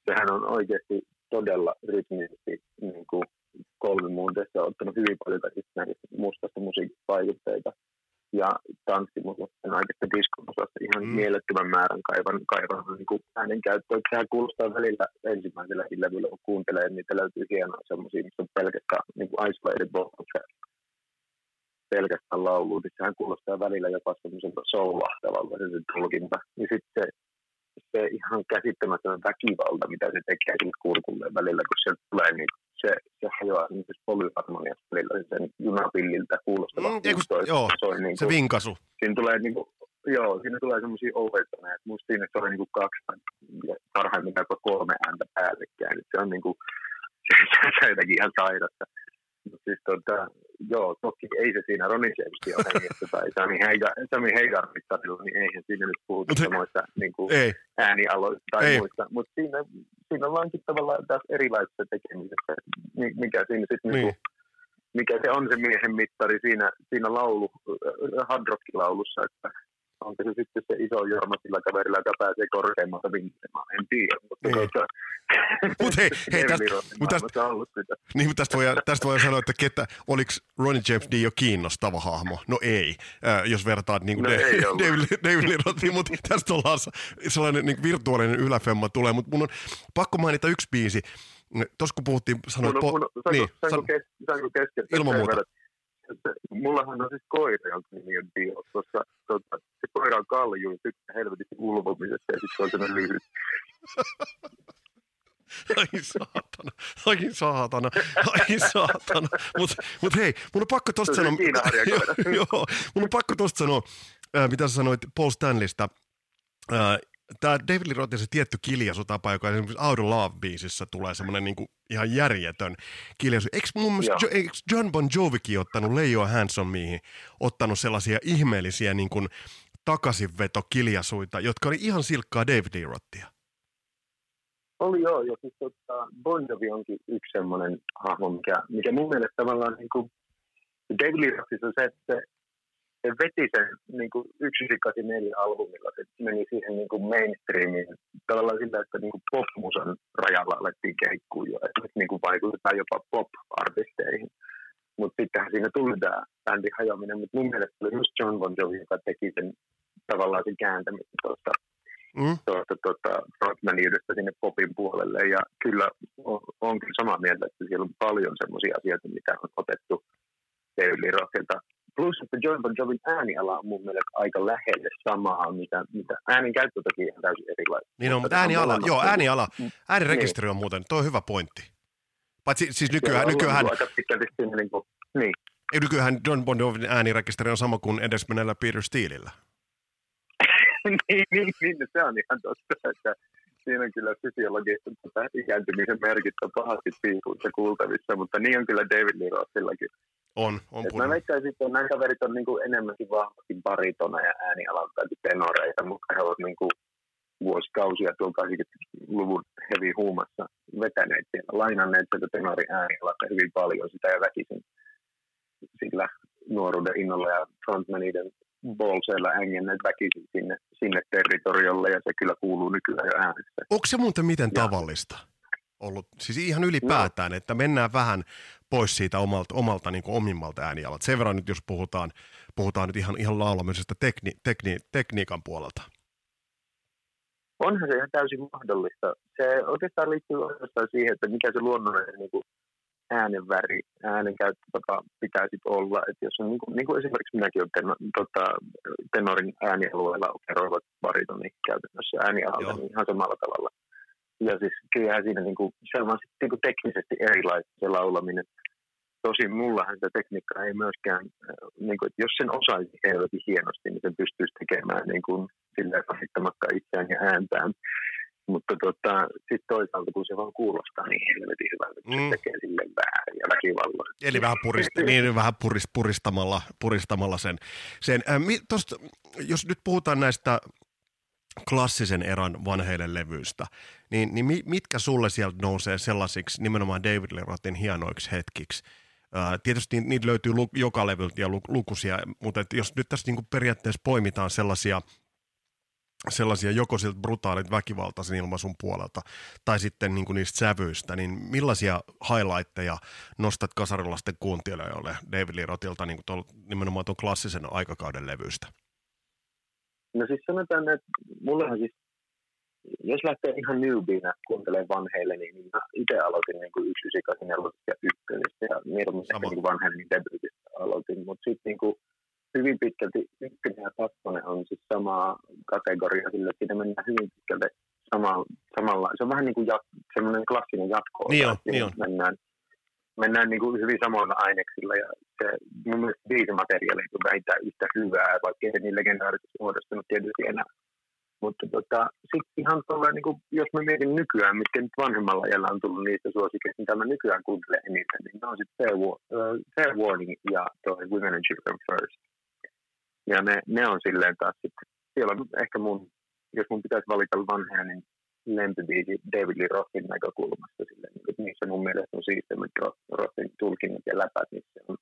Speaker 4: sehän on oikeasti todella rytmisesti niin kuin kolme muun tässä on ottanut hyvin paljon kaikista näistä mustasta musiikkivaikutteita ja tanssimusasta oikeastaan diskomusasta ihan
Speaker 3: Mm.
Speaker 4: mielettömän määrän kaivan, kaivan niin kuin äänen käyttöä. Sehän kuulostaa välillä ensimmäisellä levyllä, kun kuuntelee, niin niitä löytyy hienoja semmoisia, missä on pelkästään niin kuin isolated vocals ja pelkästään lauluun, niin sehän kuulostaa välillä jopa semmoiselta soul-ahtavalta se, se tulkinta. Ja sitten se, se ihan käsittämätön väkivalta, mitä se tekee sille kurkulle välillä, kun se tulee, niin se, se hajoaa semmoisessa polyharmoniassa välillä sen junapilliltä kuulostava.
Speaker 3: Mm, ei kun-
Speaker 4: huuto,
Speaker 3: joo,
Speaker 4: se, on niin
Speaker 3: Se vinkasu.
Speaker 4: siinä tulee niinku, joo, siinä tulee semmoisia overtoneja, että musta siinä se oli niinku kaksi ja parhaimmillaan kolme ääntä päällekkäin. Se on niinku, se, se, *laughs* se on jotenkin ihan sairasta. Mutta siis tota, joo, toki ei se siinä Ronnie Jamesin ole hengessä tai Sami Heigar, Sami Heigar mittarilla, niin eihän siinä nyt puhuta
Speaker 3: Mut
Speaker 4: samoista niinku,
Speaker 3: Ei.
Speaker 4: äänialoista tai
Speaker 3: Ei.
Speaker 4: muista. Mutta siinä, siinä ollaankin tavallaan taas erilaisessa tekemisessä, mi- mikä siinä sitten
Speaker 3: Niin.
Speaker 4: niinku, mikä se on se miehen mittari siinä, siinä laulu, äh, hard rock-laulussa, että onko se sitten se iso Jorma sillä kaverilla, joka pääsee korkeammalta vinksemaan, en tiedä. Mutta
Speaker 3: Niin.
Speaker 4: tuota,
Speaker 3: Mut hei, hei, *laughs* tästä- mut tästä-. Niin, mutta tästä voi, tästä voi sanoa, että ketä, oliko Ronnie James Dio kiinnostava hahmo? No ei, äh, jos vertaat niin kuin
Speaker 4: No
Speaker 3: no,
Speaker 4: ei ollut.
Speaker 3: David, Rothiin, mutta tästä ollaan sellainen niin virtuaalinen yläfemma tulee, mutta mun on pakko mainita yksi biisi. Tuossa kun puhuttiin, sanoit,
Speaker 4: Mun, on- mun, on- saanko,
Speaker 3: niin,
Speaker 4: saanko,
Speaker 3: san-
Speaker 4: kes, saanko keskeyttää
Speaker 3: Ilman muuta.
Speaker 4: verran? Että Mullahan on siis koira, jonka nimi on Dio, koska tota, se koira on kalju ja tykkää helvetisti ulvomisesta ja sitten se on sellainen lyhyt. *laughs*
Speaker 3: Ai saatana, ai saatana, ai saatana. Mutta mut hei, mun on pakko tosta sanoa. joo, *laughs* joo, mun on pakko tosta sanoa, äh, mitä sä sanoit Paul Stanleysta. Tämä David Lee Rothin se tietty kiljasutapa, joka esimerkiksi Out of Love-biisissä tulee semmoinen niinku ihan järjetön kiljasu. Eikö mun mielestä jo, eikö John Bon Jovikin ottanut Leijo Handsomeihin, ottanut sellaisia ihmeellisiä niin kuin takaisinveto-kiljasuita, jotka oli ihan silkkaa David Lee Rothia.
Speaker 4: Oli joo, ja siis tota, Bon Jovi onkin yksi semmoinen hahmo, mikä, mikä mun mielestä tavallaan niin kuin, David Lee Rothissa on se, että se, se veti sen niin kuin 184 albumilla, se meni siihen niin kuin mainstreamiin tavallaan sillä, että niin kuin popmusan rajalla alettiin keikkuun jo, että nyt niin kuin vaikutetaan jopa pop-artisteihin. Mutta sittenhän siinä tuli tämä bändin hajoaminen, mutta mun mielestä oli just John Bon Jovi, joka teki sen tavallaan sen kääntämisen tuosta
Speaker 3: Mm?
Speaker 4: tuosta tuota, frontmaniydestä sinne popin puolelle. Ja kyllä on, on kyllä samaa mieltä, että siellä on paljon semmoisia asioita, mitä on otettu David Lee Rothilta. Plus, että John Bon Jovin ääniala on mun mielestä aika lähelle samaa, mitä, mitä äänen käyttö toki on täysin erilaista.
Speaker 3: Niin on, mutta
Speaker 4: on
Speaker 3: ääniala,
Speaker 4: molemmat
Speaker 3: joo, ääniala,
Speaker 4: Mm.
Speaker 3: äänirekisteri on muuten, toi on hyvä pointti. Paitsi siis nykyään, nykyään,
Speaker 4: niin kuin, niin.
Speaker 3: nykyään John Bon Jovin äänirekisteri on sama kuin edesmenneellä Peter Steelillä. *laughs*
Speaker 4: niin, niin, niin, se on ihan totta, että siinä on kyllä fysiologista tota, ikääntymisen merkit on pahasti piipuissa kuultavissa, mutta niin on kyllä David Lee Rothillakin.
Speaker 3: On, on
Speaker 4: Et mä väittäisin, että nämä kaverit on niinku enemmänkin vahvasti baritona ja äänialalta kuin tenoreita, mutta he ovat niinku vuosikausia tuolla 80-luvun heavy huumassa vetäneet siellä, lainanneet sieltä tenorin äänialalta hyvin paljon sitä ja väkisin sillä nuoruuden innolla ja frontmaniden bolseilla ängenneet väkisin sinne, sinne territoriolle ja se kyllä kuuluu nykyään jo äänessä.
Speaker 3: Onko se muuten miten
Speaker 4: Ja-
Speaker 3: tavallista? Ollut, siis ihan ylipäätään, no. että mennään vähän pois siitä omalta, omalta niin omimmalta äänialalta. Sen verran nyt, jos puhutaan, puhutaan nyt ihan, ihan laulamisesta tekni, tekni, tekniikan puolelta.
Speaker 4: Onhan se ihan täysin mahdollista. Se oikeastaan liittyy oikeastaan siihen, että mikä se luonnollinen niin kuin äänenväri, äänenkäyttötapa pitäisi olla. Että jos on, niin kuin, niin kuin esimerkiksi minäkin olen ten, tota, tenorin äänialueella operoivat baritoni käytännössä äänialalta niin ihan samalla tavalla. Ja siis kyllähän siinä niin kuin, se on sitten niin kuin teknisesti erilaista se laulaminen. Tosin mullahan se tekniikka ei myöskään, äh, niin kuin, että jos sen osaisi helvetin hienosti, niin sen pystyisi tekemään niin kuin, silleen rasittamatta itseään ja ääntään. Mutta tota, sitten toisaalta, kun se vaan kuulostaa niin helvetin hyvältä, että mm. se tekee sille väärin ja väkivallalla.
Speaker 3: Eli vähän, purist, *laughs* niin, vähän purist, puristamalla, puristamalla sen. sen äh, tosta, jos nyt puhutaan näistä klassisen erän vanheille levyistä, niin, niin mitkä sulle sieltä nousee sellaisiksi nimenomaan David Lee Rothin hienoiksi hetkiksi? Uh, tietysti niitä löytyy lu- joka levyltä ja lu- lukuisia, mutta et jos nyt tässä niinku periaatteessa poimitaan sellaisia – sellaisia joko siltä brutaalit väkivaltaisen ilmaisun puolelta tai sitten niin kuin niistä sävyistä, niin millaisia highlightteja nostat kasarilasten kuuntelijoille David niin kuin tuolla, nimenomaan tuon klassisen aikakauden levystä?
Speaker 4: No siis sanotaan, että mullehan siis, jos lähtee ihan newbinä kuuntelemaan vanheille, niin mä itse aloitin niin kuin 198 ja ykkönestä ja mieluummin ehkä niin vanheille niin debyytistä aloitin, mutta sitten niin kuin hyvin pitkälti ykkönen ja kakkonen on siis sama kategoria sillä, että siinä mennään hyvin pitkälti sama, samalla. Se on vähän niin kuin jat, semmoinen klassinen jatko.
Speaker 3: Niin on, niin on.
Speaker 4: Mennään, mennään niin kuin hyvin samoilla aineksilla ja se mun mielestä biisimateriaali on vähintään yhtä hyvää, vaikka ei se niin legendaarisesti muodostunut tietysti enää. Mutta tota, sitten ihan tuolla, niin kuin, jos mä mietin nykyään, mitkä nyt vanhemmalla ajalla on tullut niistä suosikeista, mitä mä nykyään kuuntelen eniten, niin ne on sitten Fair, uh, Fair Warning ja toi Women and Children First. Ja ne, ne on silleen taas sitten, siellä on ehkä mun, jos mun pitäisi valita vanhoja, niin lempibiisi David Lee Rothin näkökulmasta silleen, että missä mun mielestä on siistemmät Rothin tulkinnat ja läpät, niin se on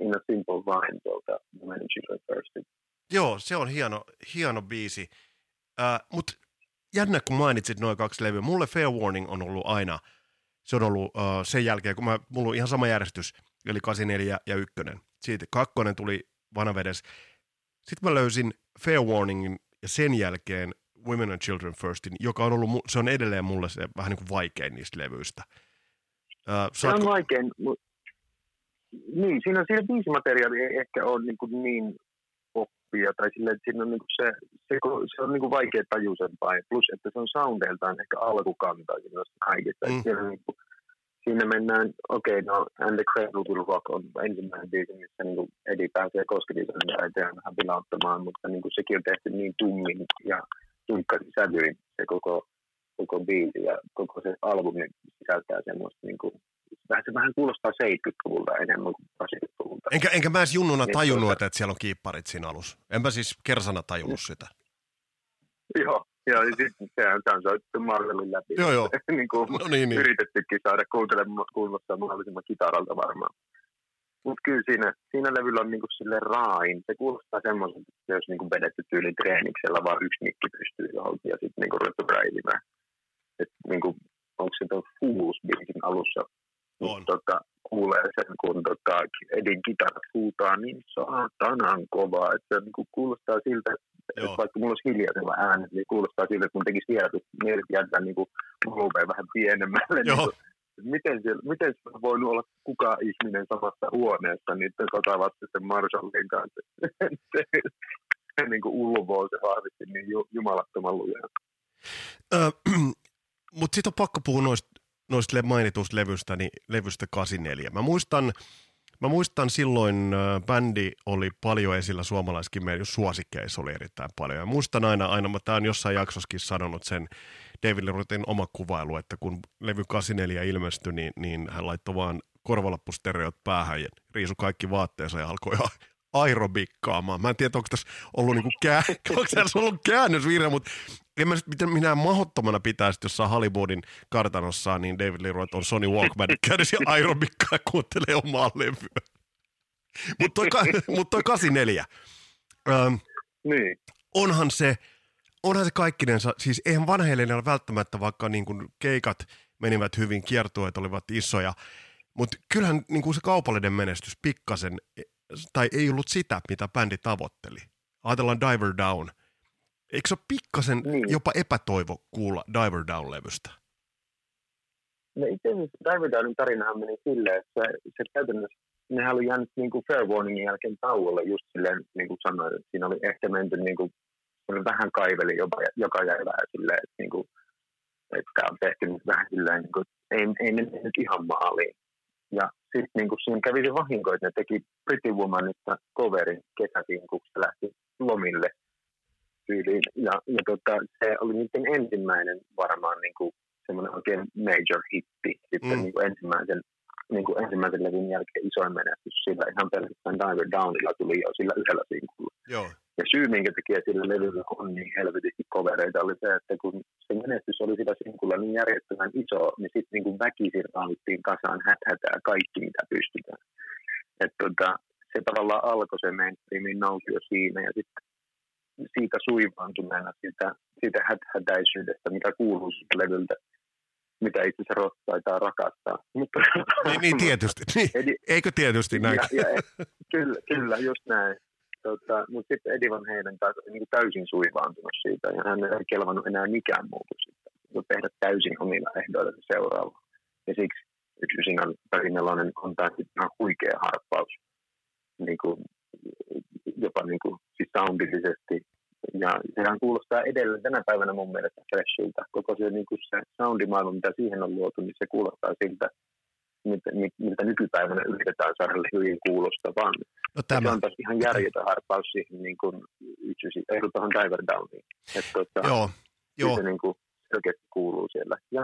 Speaker 4: In a Simple Vine tuolta The Children First.
Speaker 3: Joo, se on hieno, hieno biisi. Uh, Mutta jännä, kun mainitsit noin kaksi levyä. Mulle Fair Warning on ollut aina, se on ollut uh, sen jälkeen, kun mä, mulla on ihan sama järjestys, eli 84 ja 1. Siitä kakkonen tuli vanavedes. Sitten mä löysin Fair Warningin ja sen jälkeen Women and Children Firstin, joka on ollut, se on edelleen mulle se vähän niin kuin vaikein niistä levyistä.
Speaker 4: Uh, se on vaikein, mutta niin, siinä, siinä biisimateriaali ei ehkä ole niin, kuin niin oppia, tai sille, että siinä on niin kuin se, se, se, on niin kuin vaikea tajuisempaa, plus että se on soundeiltaan ehkä alkukantaa kaikista. Mm. Siellä niin kuin, siinä mennään, okei, okay, no And the Cradle Will Rock on ensimmäinen biisi, missä niin Eddie pääsee kosketisoimaan eteen vähän vilauttamaan, mutta niin kuin sekin on tehty niin tummin ja tunkkaisin sävyin se koko, koko biisi ja koko se albumi sisältää semmoista niin kuin, vähän, se vähän kuulostaa 70-luvulta enemmän kuin 80-luvulta.
Speaker 3: Enkä, enkä mä edes junnuna niin, tajunnut, tuota... että siellä on kiipparit siinä alussa. Enpä siis kersana tajunnut sitä.
Speaker 4: Joo, Joo, ja sitten sehän se on soitettu Marvelin läpi.
Speaker 3: Joo, joo. *laughs*
Speaker 4: niin kuin no niin, niin. Yritettykin saada kuuntelemaan kuulostaa mahdollisimman kitaralta varmaan. Mutta kyllä siinä, siinä levyllä on niinku sille raain. Se kuulostaa semmoiselta, että jos niinku vedetty tyyli treeniksellä vaan yksi mikki pystyy johonkin ja sitten niinku ruvettu räilimään. Että niinku, onko se tuon Fools-biisin alussa on. Tota, kuulee sen, kun tota, Edin kitarat huutaa niin saatanan kovaa, että se niinku kuulostaa siltä, että vaikka mulla olisi hiljaisella ääni, niin kuulostaa siltä, että mun tekisi vielä mieli jättää niin kuin vähän pienemmälle. Joo. Niin kuin, miten, siellä, miten on voinut olla kuka ihminen samassa huoneessa niiden sotavastaisen Marshallin kanssa. se *laughs* niin kuin ulvoo se vahvisti niin jumalattoman lujaa. *clears throat*
Speaker 3: Mutta sitten on pakko puhua noista, noista mainitusta levystä, niin levystä 84. Mä muistan, Mä muistan silloin äh, bändi oli paljon esillä suomalaiskin meidän suosikkeissa oli erittäin paljon. Ja muistan aina, aina mä tämän jossain jaksoskin sanonut sen David Lerotin oma kuvailu, että kun levy 84 ilmestyi, niin, niin hän laittoi vaan korvalappustereot päähän ja riisu kaikki vaatteensa ja alkoi *laughs* aerobikkaamaan. Mä en tiedä, onko tässä ollut, niinku kää, *laughs* onko tässä ollut käännösvirhe, mutta en mä miten minä mahdottomana pitäisi, jossain Hollywoodin kartanossa, niin David Leroy on Sony Walkman *laughs* kädessä aerobikkaa ja kuuntelee omaa levyä. Mutta toi, mut toi 84. *laughs* Ähm,
Speaker 4: niin.
Speaker 3: Onhan se, onhan se kaikkinensa, siis eihän vanheille ole välttämättä vaikka niin kuin keikat menivät hyvin, kiertueet olivat isoja. Mutta kyllähän niin kuin se kaupallinen menestys pikkasen, tai ei ollut sitä, mitä bändi tavoitteli. Ajatellaan Diver Down. Eikö se ole pikkasen niin. jopa epätoivo kuulla Diver Down-levystä?
Speaker 4: No itse asiassa Diver Downin tarinahan meni silleen, että se, se käytännössä, nehän oli jäänyt niin kuin Fair Warningin jälkeen tauolle just silleen, niin kuin sanoin, että siinä oli ehkä menty niin kuin, vähän kaiveli jopa, joka jäi vähän silleen, että, niin kuin, että tämä on tehty nyt vähän silleen, niin kuin, ei, ei mene nyt ihan maaliin. Ja sitten niin siinä kävi se vahinko, että ne teki Pretty Womanista coverin kesäkin, kun se lähti lomille tyyliin. Ja, ja tota, se oli niiden ensimmäinen varmaan niin kuin, semmoinen oikein major hitti. Sitten mm. niin kuin ensimmäisen, niin kuin ensimmäisen levin jälkeen isoin menestys sillä ihan pelkästään Diver Downilla tuli jo sillä yhdellä sinkulla.
Speaker 3: Joo.
Speaker 4: Ja syy, minkä takia sillä levyllä on niin helvetisti kovereita, oli se, että kun se menestys oli sillä sinkulla niin järjettömän iso, niin sitten niin väkisin raavittiin kasaan häthätää kaikki, mitä pystytään. Et tota, se tavallaan alkoi se mainstreamin nousio siinä, ja sitten siitä suivaantuneena, siitä, siitä häthätäisyydestä, mikä kuuluu siitä levyltä, mitä itse asiassa taitaa rakastaa. Mutta,
Speaker 3: niin, niin tietysti. *laughs* Niin. Eikö tietysti näin? Ja, ja,
Speaker 4: kyllä, kyllä, just näin. Tota, mutta sitten Eddie Van Halen taas oli niin täysin suivaantunut siitä, ja hän ei kelvannut enää mikään muu kuin sitä. tehdä täysin omilla ehdoilla seuraava. Ja siksi yksi ysinan pärinelonen on taas ihan huikea harppaus. Niin kuin, jopa niin kuin, siis soundillisesti ja sehän kuulostaa edelleen tänä päivänä mun mielestä freshiltä. Koko se, niin kuin se soundimaailma, mitä siihen on luotu, niin se kuulostaa siltä, miltä, nykypäivänä yritetään saada hyvin kuulostavan. No tämä. Se on taas ihan järjetön harppaus siihen niin kuin, ei tuohon Diver Downiin. Että, tota,
Speaker 3: joo, joo.
Speaker 4: Se niin kuin, selkeästi kuuluu siellä. Ja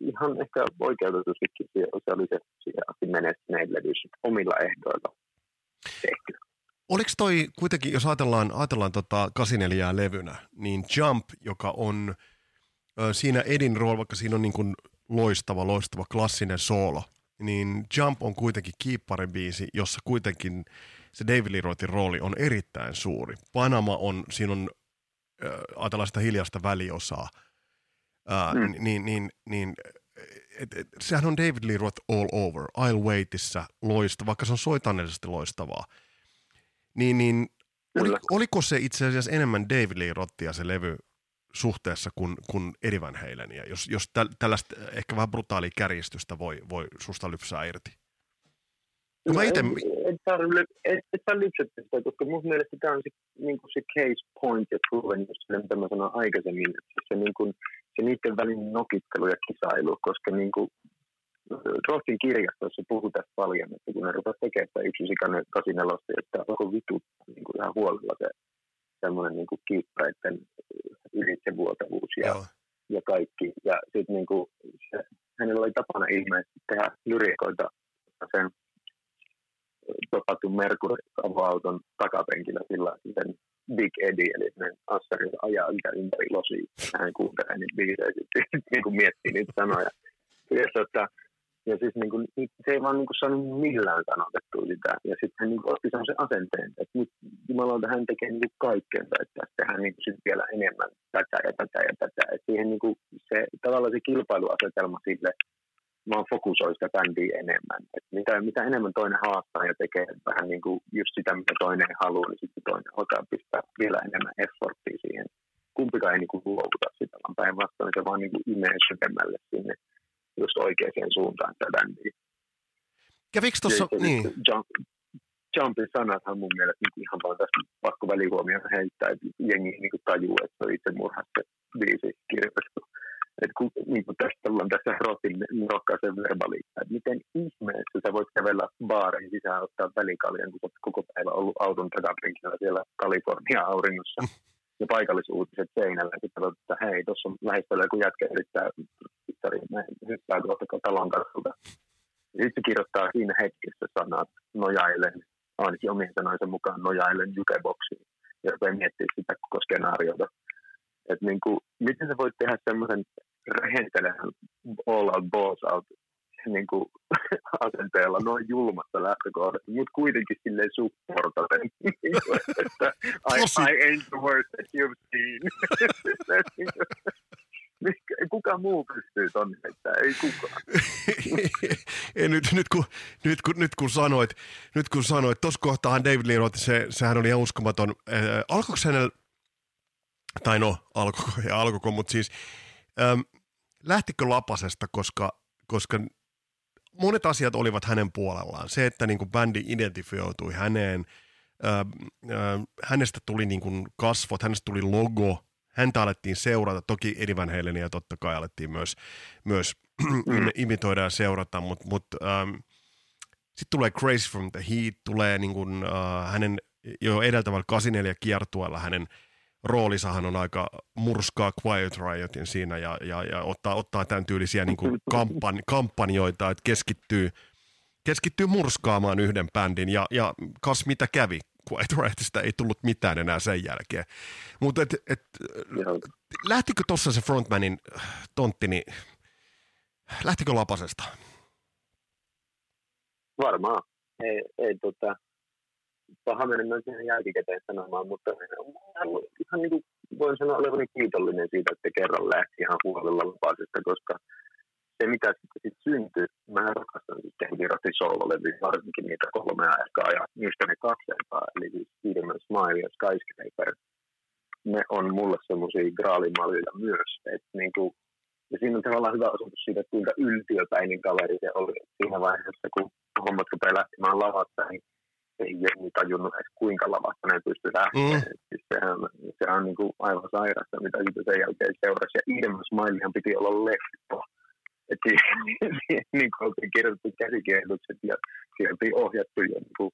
Speaker 4: ihan ehkä oikeutetustikin se, asti menestyneet levys omilla ehdoilla tehty.
Speaker 3: Oliko toi kuitenkin, jos ajatellaan, ajatellaan tota 84 levynä, niin Jump, joka on ö, siinä Edin rooli, vaikka siinä on niin kuin loistava, loistava klassinen soolo, niin Jump on kuitenkin kiipparin biisi, jossa kuitenkin se David Lee Roithin rooli on erittäin suuri. Panama on, siinä on, äh, ajatellaan sitä hiljasta väliosaa, äh, mm. niin, niin, niin et, et, sehän on David Lee Roth all over, I'll Waitissa loistava, vaikka se on soitannellisesti loistavaa. Niin, niin oli, oliko se itse asiassa enemmän David Lee se levy suhteessa kuin, kuin Eddie Van Halenia, jos, jos täl, tällaista ehkä vähän brutaalia kärjistystä voi, voi susta lypsää irti?
Speaker 4: No, mä ite... En, saa lypsätä sitä, koska mun mielestä tämä on se, niin kuin se case point ja proven, jos mitä mä sanoin aikaisemmin, että se, niin kuin, se niiden välinen nokittelu ja kisailu, koska niin kuin, Rotsin kirjastossa puhuu tästä paljon, että kun ne rupesivat tekemään sitä yksi sikainen kasinelosta, että onko vitu niin kuin ihan huolella se semmoinen niin kuin kiippäiden ja, ja kaikki. Ja sitten niin kuin se, hänellä oli tapana ilmeisesti tehdä lyrikoita sen topatun Mercury-auton takapenkillä sillä sen Big Eddie, eli sen Assarin ajaa ympäri losia. Hän kuuntelee niitä biisejä, sitten *laughs* niin kuin miettii niitä sanoja. Ja, tota, ja siis niin kuin, se ei vaan niin kuin saanut millään sanotettua sitä. Ja sitten hän niin kuin otti sellaisen asenteen, että nyt Jumalalta hän tekee niin kuin kaikkensa, että tehdään niin kuin sit vielä enemmän tätä ja tätä ja siihen niin kuin se, tavallaan se kilpailuasetelma sille vaan fokusoi sitä bändiä enemmän. Et mitä, mitä enemmän toinen haastaa ja tekee vähän niin kuin just sitä, mitä toinen haluaa, niin sitten toinen alkaa pistää vielä enemmän efforttia siihen. Kumpikaan ei niin kuin luovuta sitä, vaan päinvastoin se vaan niin kuin imee syvemmälle sinne just oikeaan suuntaan sitä bändiä.
Speaker 3: Kävikö tuossa, niin?
Speaker 4: Jump, Jumpin sanathan mun mielestä niin ihan vaan tästä pakko välihuomioon heittää, että jengi niin kuin tajuu, että se on itse murhasta biisi kirjoitettu. Että kun niin kuin tästä ollaan tässä Rotin rokkaisen verbaliikka, että miten ihmeessä sä voit kävellä baariin sisään ottaa välikaljan, kun olet koko päivä ollut auton takapenkillä siellä Kalifornian auringossa ja paikallisuutiset seinällä. Sitten että hei, tuossa on lähestyllä joku jätkä yrittää hyppää tuolta talon kasvulta. Sitten se kirjoittaa siinä hetkessä sanat nojailen, ainakin omien sanojensa mukaan nojailen jukeboksiin. Ja rupeaa miettiä sitä koko skenaariota. Että niin kuin, miten sä voit tehdä semmoisen rehentelevän all out boss out niin kuin, *laughs* asenteella noin julmasta lähtökohdasta, mutta kuitenkin silleen supportaten, *laughs* että I, I ain't the worst that you've seen. Kuka muu pystyy tonne heittää? Ei kukaan. *laughs*
Speaker 3: ei, nyt, nyt, kun, nyt, kun, nyt kun sanoit, nyt kun sanoit, tuossa kohtaan David Lee Roth, se, sehän oli ihan uskomaton. Äh, alkoiko hänellä, tai no, alkoiko *laughs* ja alkoiko, mutta siis ähm, lähtikö lapasesta, koska, koska monet asiat olivat hänen puolellaan. Se, että niin kuin bändi identifioitui häneen, äh, äh, hänestä tuli niin kuin kasvot, hänestä tuli logo, häntä alettiin seurata, toki Eddie Van Halenia totta kai alettiin myös, myös *clears throat* mm. imitoida ja seurata, mutta mut, ähm, sitten tulee Crazy from the Heat, tulee niin kuin, äh, hänen jo edeltävällä 84 kiertueella hänen roolisahan on aika murskaa Quiet Riotin siinä ja, ja, ja ottaa, ottaa tämän tyylisiä niin kuin *laughs* kampan, kampanjoita, että keskittyy, keskittyy murskaamaan yhden bändin ja, ja kas mitä kävi. Quiet Riotista ei tullut mitään enää sen jälkeen. Mutta et, et, lähtikö tuossa se frontmanin tontti, niin lähtikö lapasesta?
Speaker 4: Varmaan. Ei, ei tota, paha mennä myös ihan jälkikäteen sanomaan, mutta ihan niin kuin voin sanoa olevani kiitollinen siitä, että kerran lähti ihan huolella lupaisesta, koska se mitä sitten sit syntyi, mä rakastan sitten Heavy Soul-levyä, varsinkin niitä kolmea ehkä ja niistä ne kaksi ekaa, eli siis Smile ja Skyscraper, ne on mulle semmoisia graalimaljoja myös, että niin kuin, ja siinä on tavallaan hyvä osoitus siitä, että kuinka yltiöpäinen kaveri se oli siinä vaiheessa, kun hommat rupeaa lähtemään lavasta, niin ei jengi tajunnut edes kuinka lavasta ne pystyi lähtemään. Mm. Siis sehän, sehän on niin kuin aivan sairasta, mitä sitten sen jälkeen seurasi. Ja Idem Smilehan piti olla leffa. Että siihen *laughs* niin kuin oltiin kirjoitettu käsikirjoitukset ja siihen oltiin ohjattu jo niin kuin,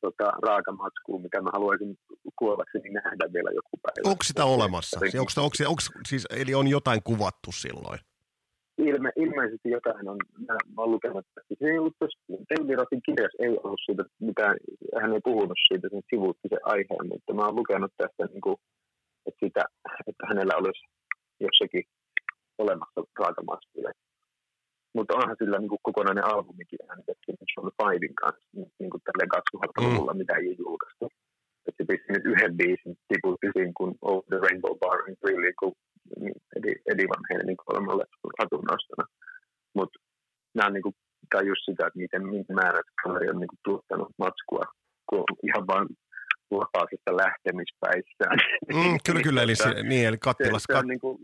Speaker 4: tota, raakamatskuun, mikä mä haluaisin kuollakseni nähdä vielä joku päivä.
Speaker 3: Onko sitä olemassa? Onko, onko, onko, siis, eli on jotain kuvattu silloin?
Speaker 4: ilme, ilmeisesti jotain on, mä, olen lukenut tästä. Se ei ollut David Rothin kirjassa ei ollut siitä mitään, hän ei puhunut siitä, sen sivuutti se aiheen, mutta mä olen lukenut tästä, niin kuin, että, sitä, että hänellä olisi jossakin olemassa raakamaskuja. Mutta onhan sillä niin kuin kokonainen albumikin äänitetty Sean Fivein kanssa, niin kuin tälle 2000-luvulla, mm. mitä ei julkaistu. Että se pisti nyt yhden biisin tiputti siinä, kun Over the Rainbow Bar in Really, kun Eddie Van Halenin kolmalle hatunnostona. Mutta nämä on niinku, tai just sitä, että miten, miten määrät kaveri on niinku tuottanut matskua, kun ihan vaan vapaasesta lähtemispäissään.
Speaker 3: Mm, kyllä, kyllä, eli, se, niin, eli kattilas.
Speaker 4: Se, se on niinku,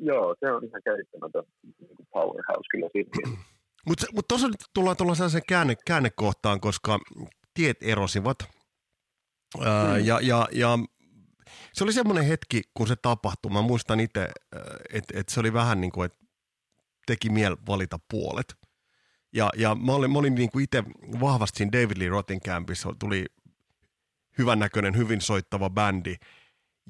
Speaker 4: joo, se on ihan käsittämätön niinku powerhouse kyllä siinä.
Speaker 3: Mutta *clears throat* mut tuossa nyt tullaan tuolla sellaiseen käänne, käännekohtaan, koska tiet erosivat. Ää, mm. ja, ja, ja se oli semmoinen hetki, kun se tapahtui. Mä muistan itse, että et se oli vähän niin kuin, että teki miel valita puolet. Ja, ja mä olin, mä olin niin kuin itse vahvasti siinä David Lee Rothin kämpissä, tuli hyvännäköinen, hyvin soittava bändi.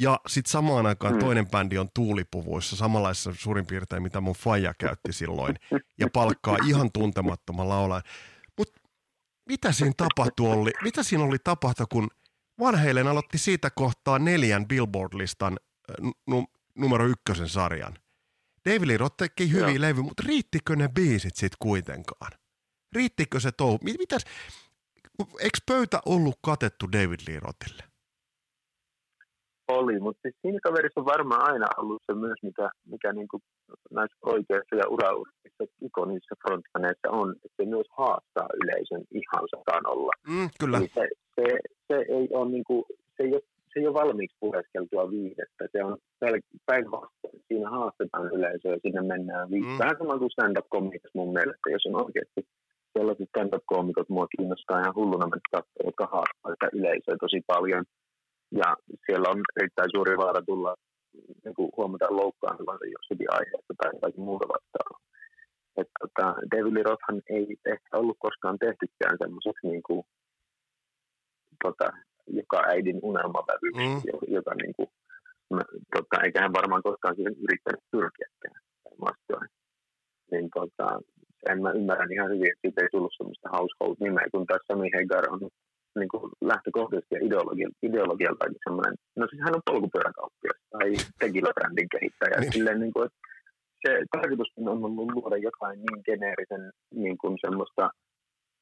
Speaker 3: Ja sitten samaan aikaan mm. toinen bändi on tuulipuvuissa, samanlaisessa suurin piirtein, mitä mun faija käytti silloin, ja palkkaa ihan tuntemattoman laulajan. Mutta mitä siinä tapahtui oli? Mitä siinä oli tapahtu, kun Van Halen aloitti siitä kohtaa neljän Billboard-listan n- numero ykkösen sarjan. David Lee Roth teki hyviä levy, mutta riittikö ne biisit sitten kuitenkaan? Riittikö se touhu? Mitäs, eikö pöytä ollut katettu David Lee Rothille?
Speaker 4: Oli, mutta siis siinä kaverissa on varmaan aina ollut se myös, mikä, mikä niin kuin näissä oikeissa ja uraurissa ikonissa frontmaneissa on, että se myös haastaa yleisön ihan olla.
Speaker 3: Mm, kyllä.
Speaker 4: Eli se, se, se, ei ole, niin kuin, se, ei ole, se ei ole valmiiksi pureskeltua viihdettä. Se on päinvastoin. Siinä haastetaan yleisöä ja sinne mennään viihdettä. Mm. Vähän sama kuin stand-up-komiikassa mun mielestä, jos on oikeasti sellaiset stand-up-koomikot mua kiinnostaa ihan hulluna mennä katsoa, jotka haastaa sitä yleisöä tosi paljon. Ja siellä on erittäin suuri vaara tulla niin kuin huomataan loukkaantuvansa jossakin aiheessa tai jotakin muuta vastaavaa. Että tota, David Lee Rothhan ei ehkä ollut koskaan tehtykään semmoiseksi niin kuin, tota, joka äidin unelmavävyksi, mm. joka niin kuin, tota, eikä hän varmaan koskaan siihen yrittänyt pyrkiäkään vastoin. Niin tota, en mä ymmärrän ihan hyvin, että siitä ei tullut semmoista household-nimeä, kun taas Sami Hagar on niin kuin lähtökohtaisesti ja ideologialta, ideologialtakin semmoinen, no siis hän on polkupyöräkauppias tai tequila-brändin kehittäjä. niin. Silleen, niin kuin, että se tarkoitus on ollut luoda jotain niin geneerisen niin kuin semmoista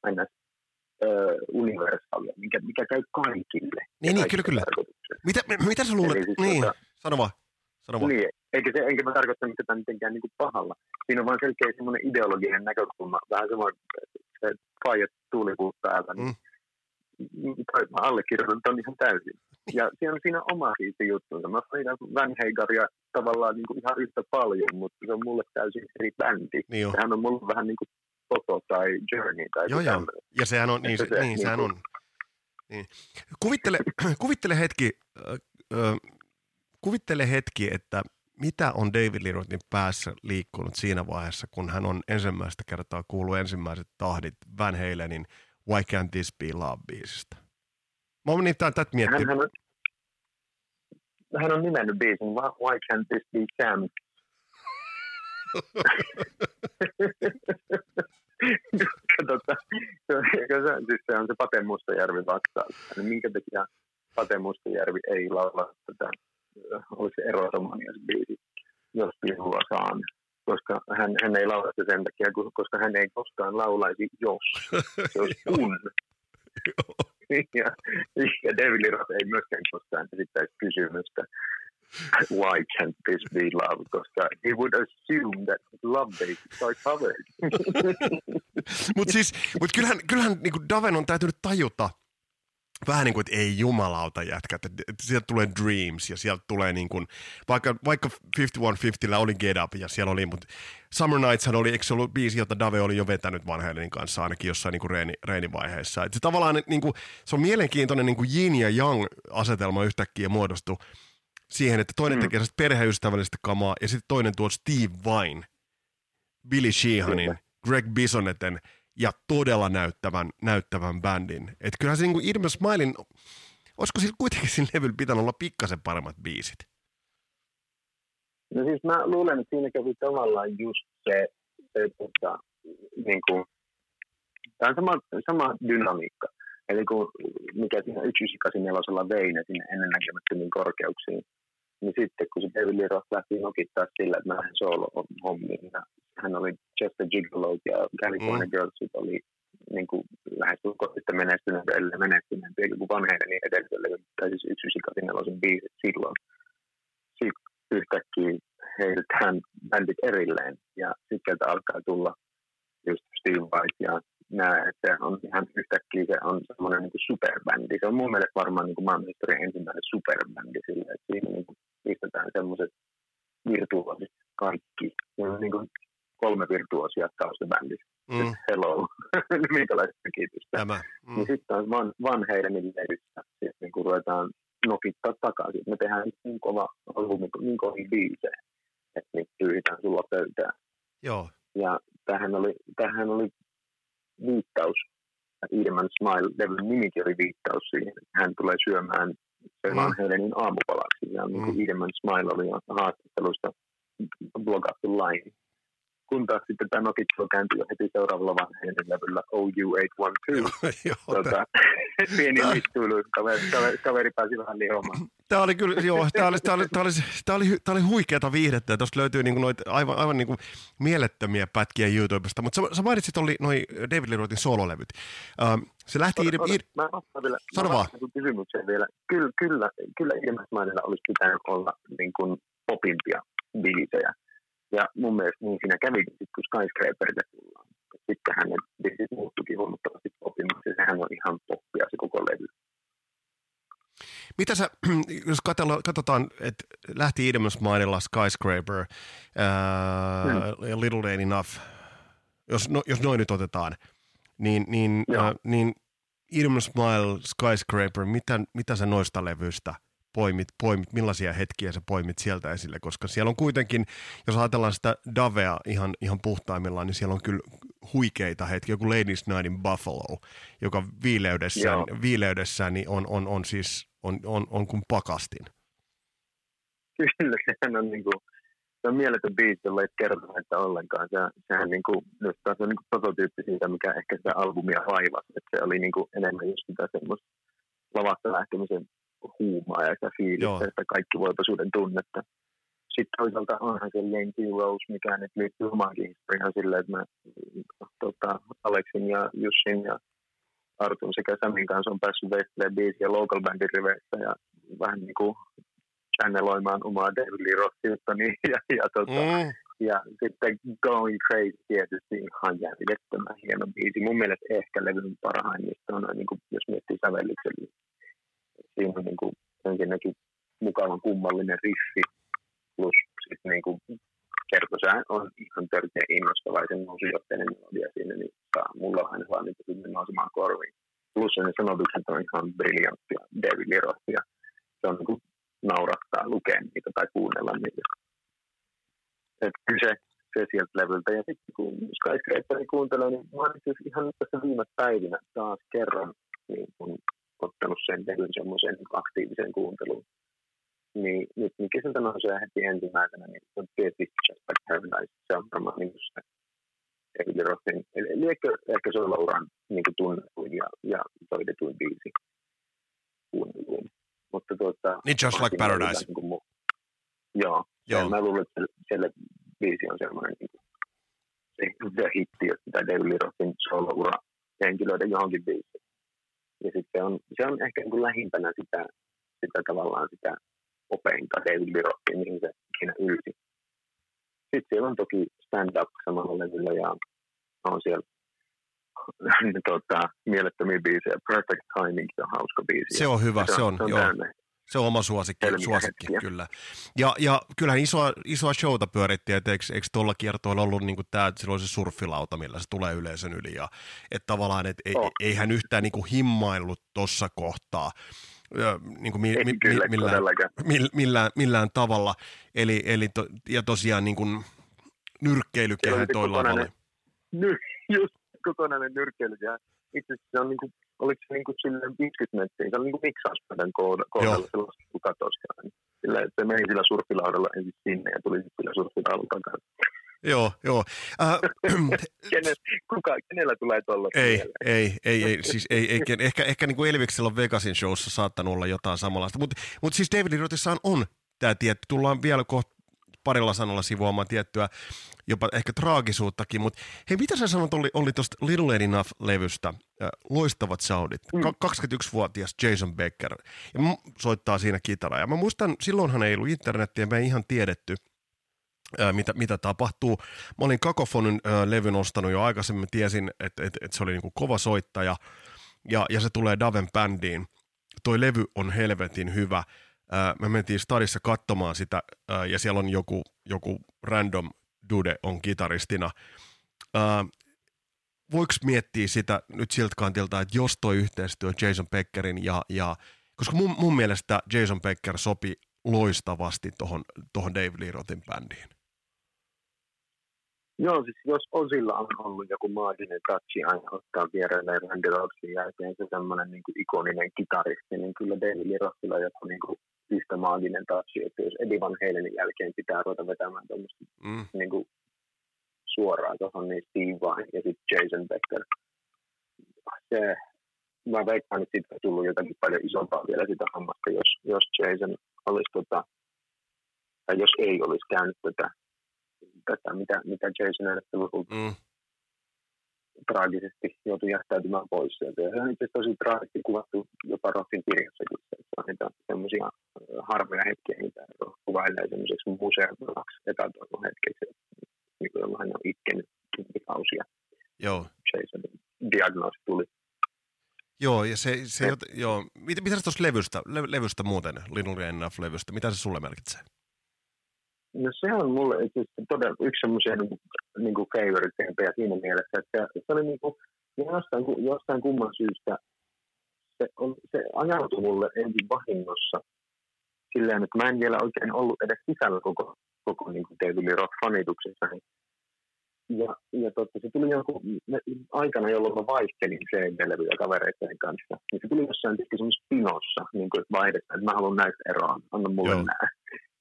Speaker 4: aina ö, universaalia, mikä, mikä käy kaikille.
Speaker 3: Niin, niin kyllä, kyllä. Mitä, mitä sä luulet? Siis, niin, tota, sano vaan. Sano vaan.
Speaker 4: Niin, eikä se, enkä mä tarkoittanut tätä mitenkään niin kuin pahalla. Siinä on vaan selkeä semmoinen ideologinen näkökulma, vähän semmoinen se faijat tuulipuu päällä, niin mm. Mä allekirjoitan ton ihan täysin. Ja siinä on siinä oma siitä juttunsa. Mä faidan Van Heigaria tavallaan niin kuin ihan yhtä paljon, mutta se on mulle täysin eri bändi.
Speaker 3: Niin
Speaker 4: Sehän on mulle vähän niin kuin Toto tai Journey tai
Speaker 3: Joo, joo. Ja sehän on, niin, se,
Speaker 4: se,
Speaker 3: niin, sehän on. Niin. Kuvittele, *clears throat* kuvittele hetki, äh, kuvittele hetki, että mitä on David Lee Rothin päässä liikkunut siinä vaiheessa, kun hän on ensimmäistä kertaa kuullut ensimmäiset tahdit Van Halenin Why Can't This Be Love-biisistä? Mä oon niitä tätä miettinyt.
Speaker 4: Hän, hän, on, hän on nimennyt biisin Why, Can't This Be Sam? *laughs* tota, siis se on se Pate Mustajärvi vastaus. Niin minkä takia Pate Mustajärvi ei laula tätä, olisi se erotomania se biisi, jos pilua saan. Koska hän, hän ei laula sitä sen takia, koska hän ei koskaan laulaisi jos. Se olisi *laughs* kun. ja, ja David Roth ei myöskään koskaan esittäisi kysymystä why can't this be love? Koska he would assume that love bases are covered. *laughs*
Speaker 3: Mutta siis, mut kyllähän, kyllähän niin Daven on täytynyt tajuta, vähän niin kuin, että ei jumalauta jätkä, että, että sieltä tulee Dreams ja sieltä tulee niin kuin, vaikka, vaikka 5150 oli Get Up ja siellä oli, mutta Summer Nightshan oli, eikö se ollut biisi, jota Dave oli jo vetänyt vanheiden kanssa ainakin jossain niin kuin reini, reinivaiheessa. Että se tavallaan niin kuin, se on mielenkiintoinen niin kuin yin ja yang asetelma yhtäkkiä muodostui siihen, että toinen mm. tekee perheystävällistä kamaa ja sitten toinen tuo Steve Vine, Billy Sheehanin, Greg Bisoneten ja todella näyttävän, näyttävän bändin. Että kyllähän se niin Irma Smilein, olisiko sillä kuitenkin sillä levyllä pitänyt olla pikkasen paremmat biisit?
Speaker 4: No siis mä luulen, että siinä kävi tavallaan just se, se niin kuin, tämä on sama, sama dynamiikka. Eli kun, mikä siinä 1984 vei ne sinne ennennäkemättömiin korkeuksiin, niin sitten kun se David Lee Roth lähti nokittaa sillä, että mä lähden solo-hommiin, ja hän oli Chester Gigolo ja California mm. Girlsit oli niin kuin lähes sitten menestyneempiä, ellei menestyneempiä kuin vanheiden niin edellisellä, tai siis 1984 biisit silloin. Sitten yhtäkkiä heiltään bändit erilleen, ja sitten alkaa tulla just Steve White ja näe, että se on ihan yhtäkkiä se on semmoinen niin superbändi. Se on mun mielestä varmaan niin maailmanhistorian ensimmäinen superbändi sillä, että siinä niin kuin pistetään semmoiset virtuoosit kaikki. On niin kuin kolme virtuosia taustabändissä. Mm. Hello, *laughs* minkälaista kiitystä. Tämä. Mm. Niin sitten on van, Van Halenin levyssä, sitten niin kun ruvetaan nokittaa takaisin. Me tehdään niin kova albumi, niin kovin biisejä, että niitä tyhjitään sulla pöytään.
Speaker 3: Joo.
Speaker 4: Ja tähän oli, tähän oli viittaus, Edeman Smile-levyn nimikin oli viittaus siihen, että hän tulee syömään se mm. Helenin aamupalaksi. Ja niin mm. Edeman Smile oli haastattelusta blogattu laini kun taas sitten tämä Nokittelu kääntyi jo heti seuraavalla vanheiden levyllä OU812. *laughs* tota, *laughs* pieni vittuilu, kaveri, kaveri, kaveri pääsi vähän lihomaan.
Speaker 3: Tämä oli kyllä, joo, tämä oli, tämä oli, tämä oli, tämä oli, tämä oli huikeata viihdettä, ja tuosta löytyy niin noita aivan, aivan niin kuin mielettömiä pätkiä YouTubesta, mutta sä, sä mainitsit oli noin David Lee Rothin sololevyt. Um, se lähti...
Speaker 4: Odota, odota, mä vastaan vielä,
Speaker 3: Sano vaan.
Speaker 4: kysymykseen vielä. Kyllä, kyllä, kyllä ilmeisesti olisi pitänyt olla niin kuin popimpia biisejä ja mun mielestä niin siinä kävi, kun Skyscraperille tullaan. Sitten hänen biisit muuttuikin huomattavasti popimmaksi. Sehän on ihan poppia se koko levy.
Speaker 3: Mitä sä, *clears throat* jos katsotaan, että lähti Idemans mainilla Skyscraper ää, hmm. Little Ain't Enough, jos, no, jos noin nyt otetaan, niin, niin, ää, niin Idemans Smile, Skyscraper, mitä, mitä sä noista levyistä – poimit, poimit, millaisia hetkiä sä poimit sieltä esille, koska siellä on kuitenkin, jos ajatellaan sitä Davea ihan, ihan puhtaimmillaan, niin siellä on kyllä huikeita hetkiä, joku Ladies Night in Buffalo, joka viileydessään, viileydessään niin on, on, on, siis on, on, on kuin pakastin.
Speaker 4: Kyllä, sehän on niin kuin, se on mieletön biisi, jolla ei kertoa, että ollenkaan. Se, sehän niin kuin, se on niin kuin prototyyppi siitä, mikä ehkä sitä albumia vaivasi. Että se oli niin kuin enemmän just sitä semmoista lavasta lähtemisen huumaa ja sitä fiilistä, että kaikki voipaisuuden tunnetta. Sitten toisaalta onhan se Yankee Rose, mikä nyt liittyy omaankin historiaan silleen, että mä tota, Aleksin ja Jussin ja Artun sekä Samin kanssa on päässyt veistelemään biisiä local bandin riveissä ja vähän niin kuin channeloimaan omaa David Lee Rothiltoni ja, ja, tota,
Speaker 3: Mm.
Speaker 4: ja sitten Going Crazy tietysti ihan järjettömän hieno biisi. Mun mielestä ehkä levyn parhaimmista on, niin kuin, jos miettii sävellyksellä. Siinä on niin kuin, ensinnäkin mukavan kummallinen riffi plus sitten niin kuin, kertosää on ihan törkeä innostava ja se nousujohteinen melodia siinä, niin saa mulla aina vaan niin kuin, nousemaan korviin. Plus ne sanotukset on ihan briljanttia David Rothia. Se on niin kuin, naurattaa lukea niitä tai kuunnella niitä. Et kyse se sieltä levyltä. Ja sitten kun Skyscraperin kuuntelee, niin mä olen ihan tässä viime päivinä taas kerran niin kun ottanut sen levyn semmoisen aktiivisen kuuntelun. Niin nyt mikä sieltä nousee heti ensimmäisenä, niin se on tietysti Just Like Paradise. Se on varmaan niin se David Rothin, eli eli ehkä, ehkä se on Lauran niin tunnetuin ja, ja soitetuin biisi kuunnelluin. Mutta tuota,
Speaker 3: Niin Just Like Paradise.
Speaker 4: Niin kuin mu- joo,
Speaker 3: Joo.
Speaker 4: ja mä luulen, että siellä- biisi on semmoinen niin kuin, se the hitti, jos pitää David Rothin solo-ura henkilöitä johonkin biisiin. Ja sitten se on, se on ehkä niin kuin lähimpänä sitä, sitä tavallaan sitä opeinta David Rothia, mihin se ikinä ylsi. Sitten siellä on toki stand-up samalla levyllä ja on siellä *laughs* tota, mielettömiä biisejä. Perfect Timing on hauska biisi.
Speaker 3: Se on hyvä, se on,
Speaker 4: se on
Speaker 3: joo.
Speaker 4: täynnä.
Speaker 3: Se on oma suosikki, suosikki
Speaker 4: hetkiä.
Speaker 3: kyllä. Ja, ja kyllähän isoa, isoa showta pyörittiin, että eikö, eikö tuolla kiertoilla ollut niin tämä, että sillä on se surffilauta, millä se tulee yleisön yli. Ja, että tavallaan, että ei,
Speaker 4: Oh.
Speaker 3: ei hän yhtään niin kuin himmaillut tuossa kohtaa. Niin kuin mi, mi,
Speaker 4: kyllä
Speaker 3: millään,
Speaker 4: todellakaan.
Speaker 3: mill- millään, millään tavalla. Eli, eli to, ja tosiaan niin kuin nyrkkeilykehän
Speaker 4: Siellä oli. Ny- just kokonainen nyrkkeily. Ja itse asiassa se on niinku, oliko se niinku silleen 50 metriä, se on niinku miksauspöydän kohdalla, sellaista kukatoskaa. Sillä, että se meni sillä surfilaudalla ensin sinne ja tuli sillä surfilaudalla takaisin.
Speaker 3: Joo, joo. Äh, *clears throat*
Speaker 4: Kenen, kuka, kenellä tulee tuolla?
Speaker 3: Ei, ei, ei, ei, siis ei, ei, ehkä, ehkä niin kuin Elviksellä on Vegasin showssa saattanut olla jotain samanlaista, mutta mut siis David Lee Rothissaan on tämä tietty, tullaan vielä kohta parilla sanalla sivuamaan tiettyä jopa ehkä traagisuuttakin, mutta hei, mitä sä sanot oli, oli tuosta Little Enough-levystä, äh, loistavat soundit, Ka- 21-vuotias Jason Becker, ja m- soittaa siinä kitaraa, ja mä muistan, silloinhan ei ollut internettiä, me ei ihan tiedetty, ää, mitä, mitä tapahtuu. Mä olin Kakofonin ää, levyn ostanut jo aikaisemmin, tiesin, että et, et se oli niinku kova soittaja, ja, ja se tulee Daven bändiin. Toi levy on helvetin hyvä. Me mentiin stadissa katsomaan sitä, ja siellä on joku, joku random dude on kitaristina. Voiko miettiä sitä nyt siltä kantilta, että jos toi yhteistyö Jason Beckerin ja, ja koska mun, mun mielestä Jason Becker sopi loistavasti tuohon tohon Dave Lee Rothin bändiin.
Speaker 4: Joo, siis jos Osilla on ollut joku maaginen touchi aina ottaa vierelleen Randy Rothsin jälkeen se semmoinen niin ikoninen kitaristi, niin kyllä Rothilla on joku niin kuin yhtä maaginen touchi, että jos Eddie Van Halenin jälkeen pitää ruveta vetämään tuommoista
Speaker 3: Mm.
Speaker 4: niin kuin suoraan tuohon, niin Steve Vai ja sitten Jason Becker. Se, mä veikkaan, että siitä on tullut jotakin paljon isompaa vielä sitä hammasta, jos, jos Jason olisi tota, tai jos ei olisi käynyt tätä, tätä mitä, mitä Jason 90-luvulta
Speaker 3: Mm.
Speaker 4: Traagisesti joutui jättäytymään pois sieltä. Ja se on itse asiassa tosi traagisesti kuvattu jopa Rothin kirjassakin. Se on semmoisia harvoja hetkiä, mitä kuvailee semmoiseksi museoivaksi etätoivon hetkeksi, niin jollain on itkenyt tuntikausia.
Speaker 3: Joo.
Speaker 4: Jasonin diagnoosi tuli.
Speaker 3: Joo, ja se, se jot, joo. Mitä, mitä tuosta levystä, le, levystä muuten, Little Enough-levystä, mitä se sulle merkitsee?
Speaker 4: No se on mulle itse todella yksi semmoisia niin, niin kuin favoriteja siinä mielessä, että se, se oli niin kuin, jostain, jostain kumman syystä se, on, se ajautui mulle ensin vahingossa silleen, että mä en vielä oikein ollut edes sisällä koko, koko niin kuin David Lee Roth-fanituksessa. Niin. Ja, ja totta, se tuli jonkun me- aikana, jolloin mä vaihtelin CD-levyjä kavereiden kanssa. Niin se tuli jossain tietysti semmoisessa pinossa, niin kuin, että vaihdettiin, että mä haluan näistä eroa, anna mulle
Speaker 3: Joo.
Speaker 4: nää.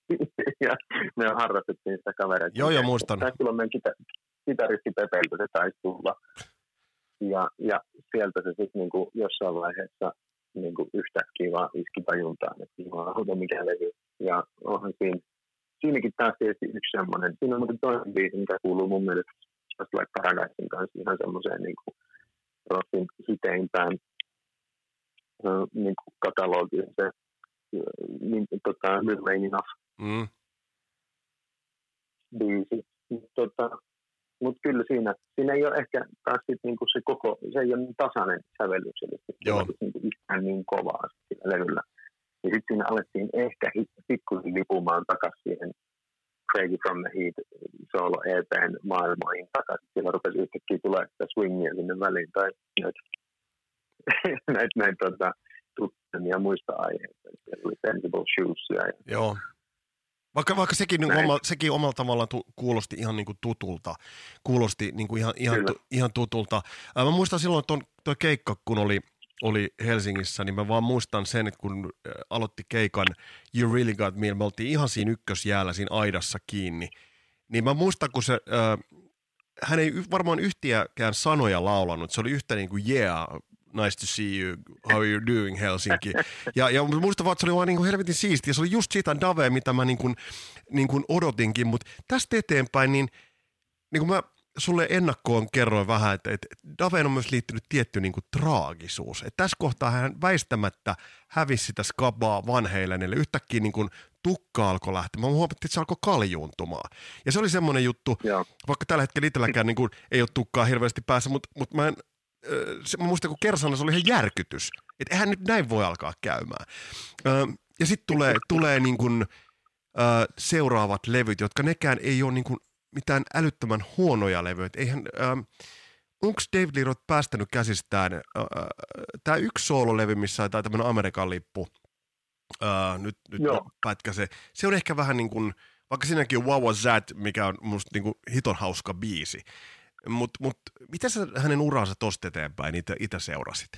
Speaker 4: *laughs* ja me harrastettiin sitä kavereita.
Speaker 3: Joo, joo, muistan.
Speaker 4: Taisi tulla meidän kita, kitaristi Pepeltä, se taisi tulla. Ja, ja sieltä se sitten niinku jossain vaiheessa niinku yhtäkkiä vaan iski tajuntaan, että jumalauta mikä levy. Ja onhan siinä, siinäkin taas tietysti yksi semmoinen. Siinä on muuten toinen biisi, mikä kuuluu mun mielestä Just Like Paradisein kanssa ihan semmoiseen niinku Rossin hiteimpään ö, niinku katalogiin. Se niin, tota, Remain Enough
Speaker 3: Mm.
Speaker 4: biisi. Tota, Mutta kyllä siinä, siinä ei ole ehkä taas sit niinku se koko, se ei ole niin tasainen sävellyksellisesti. Se
Speaker 3: Joo.
Speaker 4: on niinku yhtään niin kovaa sillä levyllä. Ja sitten siinä alettiin ehkä pikkusen lipumaan takaisin siihen Crazy from the Heat solo EPn maailmoihin takaisin. Siellä rupesi yhtäkkiä tulee sitä swingia sinne väliin tai näitä, *laughs* näitä, näitä tota, tuttuja muista aiheista. Siellä oli Sensible Shoesia ja
Speaker 3: Joo. Vaikka, vaikka sekin, niin oma, sekin omalla tavallaan tu, kuulosti ihan niin kuin tutulta. Kuulosti niin kuin ihan, ihan, tu, ihan tutulta. Ää, mä muistan silloin tuon toi keikka, kun oli, oli Helsingissä, niin mä vaan muistan sen, että kun aloitti keikan You Really Got Me, me oltiin ihan siinä ykkösjäällä siinä aidassa kiinni. Niin mä muistan, kun se, äh, hän ei varmaan yhtiäkään sanoja laulanut. Se oli yhtä niin kuin yeah, nice to see you, how you doing Helsinki. Ja, ja mä muistan vaan, että se oli vaan niin kuin helvetin siistiä. Se oli just sitä Davea, mitä mä niin kuin, niin kuin odotinkin. Mutta tästä eteenpäin, niin, niin kuin mä sulle ennakkoon kerroin vähän, että, että Daveen on myös liittynyt tietty niin kuin traagisuus. Että tässä kohtaa hän väistämättä hävisi sitä skabaa vanheilenelle. Yhtäkkiä niin kuin tukka alkoi lähteä. Mä huomattiin, että se alkoi kaljuuntumaan. Ja se oli semmoinen juttu,
Speaker 4: Joo.
Speaker 3: vaikka tällä hetkellä itselläkään niin kuin, ei ole tukkaa hirveästi päässä, mutta, mutta mä, en, se, mä muistan, kun Kersana se oli ihan järkytys. Että eihän nyt näin voi alkaa käymään. Ö, ja sitten tulee, tulee niin kuin, ö, seuraavat levyt, jotka nekään ei ole niin kuin mitään älyttömän huonoja levyjä. Eihän, onko David Lee Roth päästänyt käsistään tämä yksi soololevy, missä tai tämmöinen Amerikan lippu, ää, nyt, nyt
Speaker 4: Joo.
Speaker 3: pätkä se, se on ehkä vähän niin kuin, vaikka siinäkin on Wow Was That, mikä on musta niin kuin hiton hauska biisi, mutta mut, miten sä hänen uransa tosta eteenpäin itse, itse seurasit?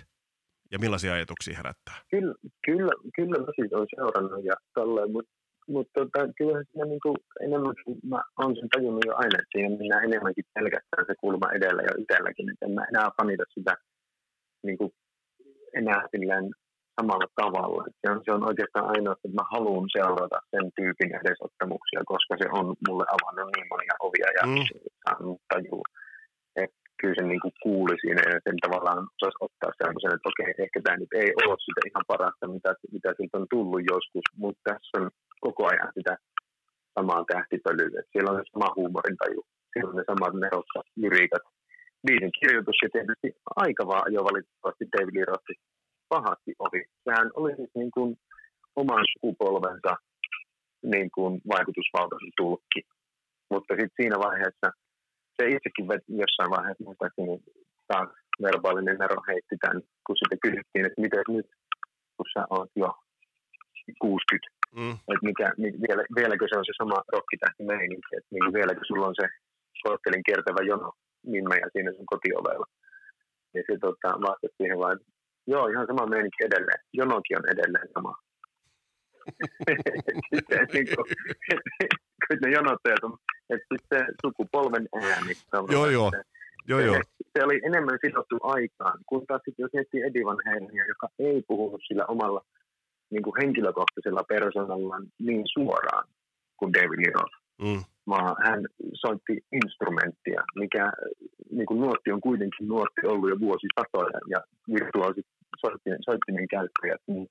Speaker 3: Ja millaisia ajatuksia herättää?
Speaker 4: Kyllä, kyllä, kyllä mä siitä olen seurannut ja tolleen, mutta mut, tota, kyllähän siinä niinku enemmän, mä oon sen tajunnut jo aina, että siinä mennään enemmänkin pelkästään se kulma edellä jo itselläkin, että en mä enää panita sitä niinku, enää silleen samalla tavalla. Se on, se on oikeastaan ainoa, että mä haluan seurata sen tyypin edesottamuksia, koska se on mulle avannut niin monia ovia ja
Speaker 3: Mm.
Speaker 4: mm. Kyllä se niinku kuuli siinä ja sen tavallaan osaisi ottaa sellaisen, että okei, ehkä tämä nyt ei ole sitä ihan parasta, mitä, mitä siltä on tullut joskus, mutta tässä on koko ajan sitä samaa tähtipölyä. Siellä on se sama huumorintaju, siellä on ne samat nerokkaat lyriikat. Biisin kirjoitus ja tietysti aika vaan jo valitettavasti David Lee pahasti ohi. Sehän oli siis niin kuin oman sukupolvensa niin kuin vaikutusvaltaisen tulkki. Mutta sitten siinä vaiheessa se itsekin jossain vaiheessa muistaakseni taas verbaalinen ero heitti tämän, kun sitä kysyttiin, että miten nyt, kun sä oot jo 60,
Speaker 3: Mm.
Speaker 4: että mikä, mi- vielä, vieläkö se on se sama rokkitähti meininki, että niin vieläkö sulla on se korttelin kiertävä jono nimeä siinä sun kotiovella. Ja se tota, vastasi siihen vaan, että joo, ihan sama meininki edelleen. Jonokin on edelleen sama. sitten, niin kuin, kun ne jonottajat on, että sitten se sukupolven ääni.
Speaker 3: Joo, joo. Joo, joo.
Speaker 4: Se oli enemmän sidottu aikaan, kun taas sitten jos miettii Eddie Van joka ei puhunut sillä omalla niin kuin henkilökohtaisella persoonallaan niin suoraan kuin David Roth,
Speaker 3: Mm.
Speaker 4: vaan hän soitti instrumenttia, mikä niin kuin nuotti on kuitenkin nuotti ollut jo vuosisatoja ja virtuaalit soittinen, soittinen käyttäjät, niin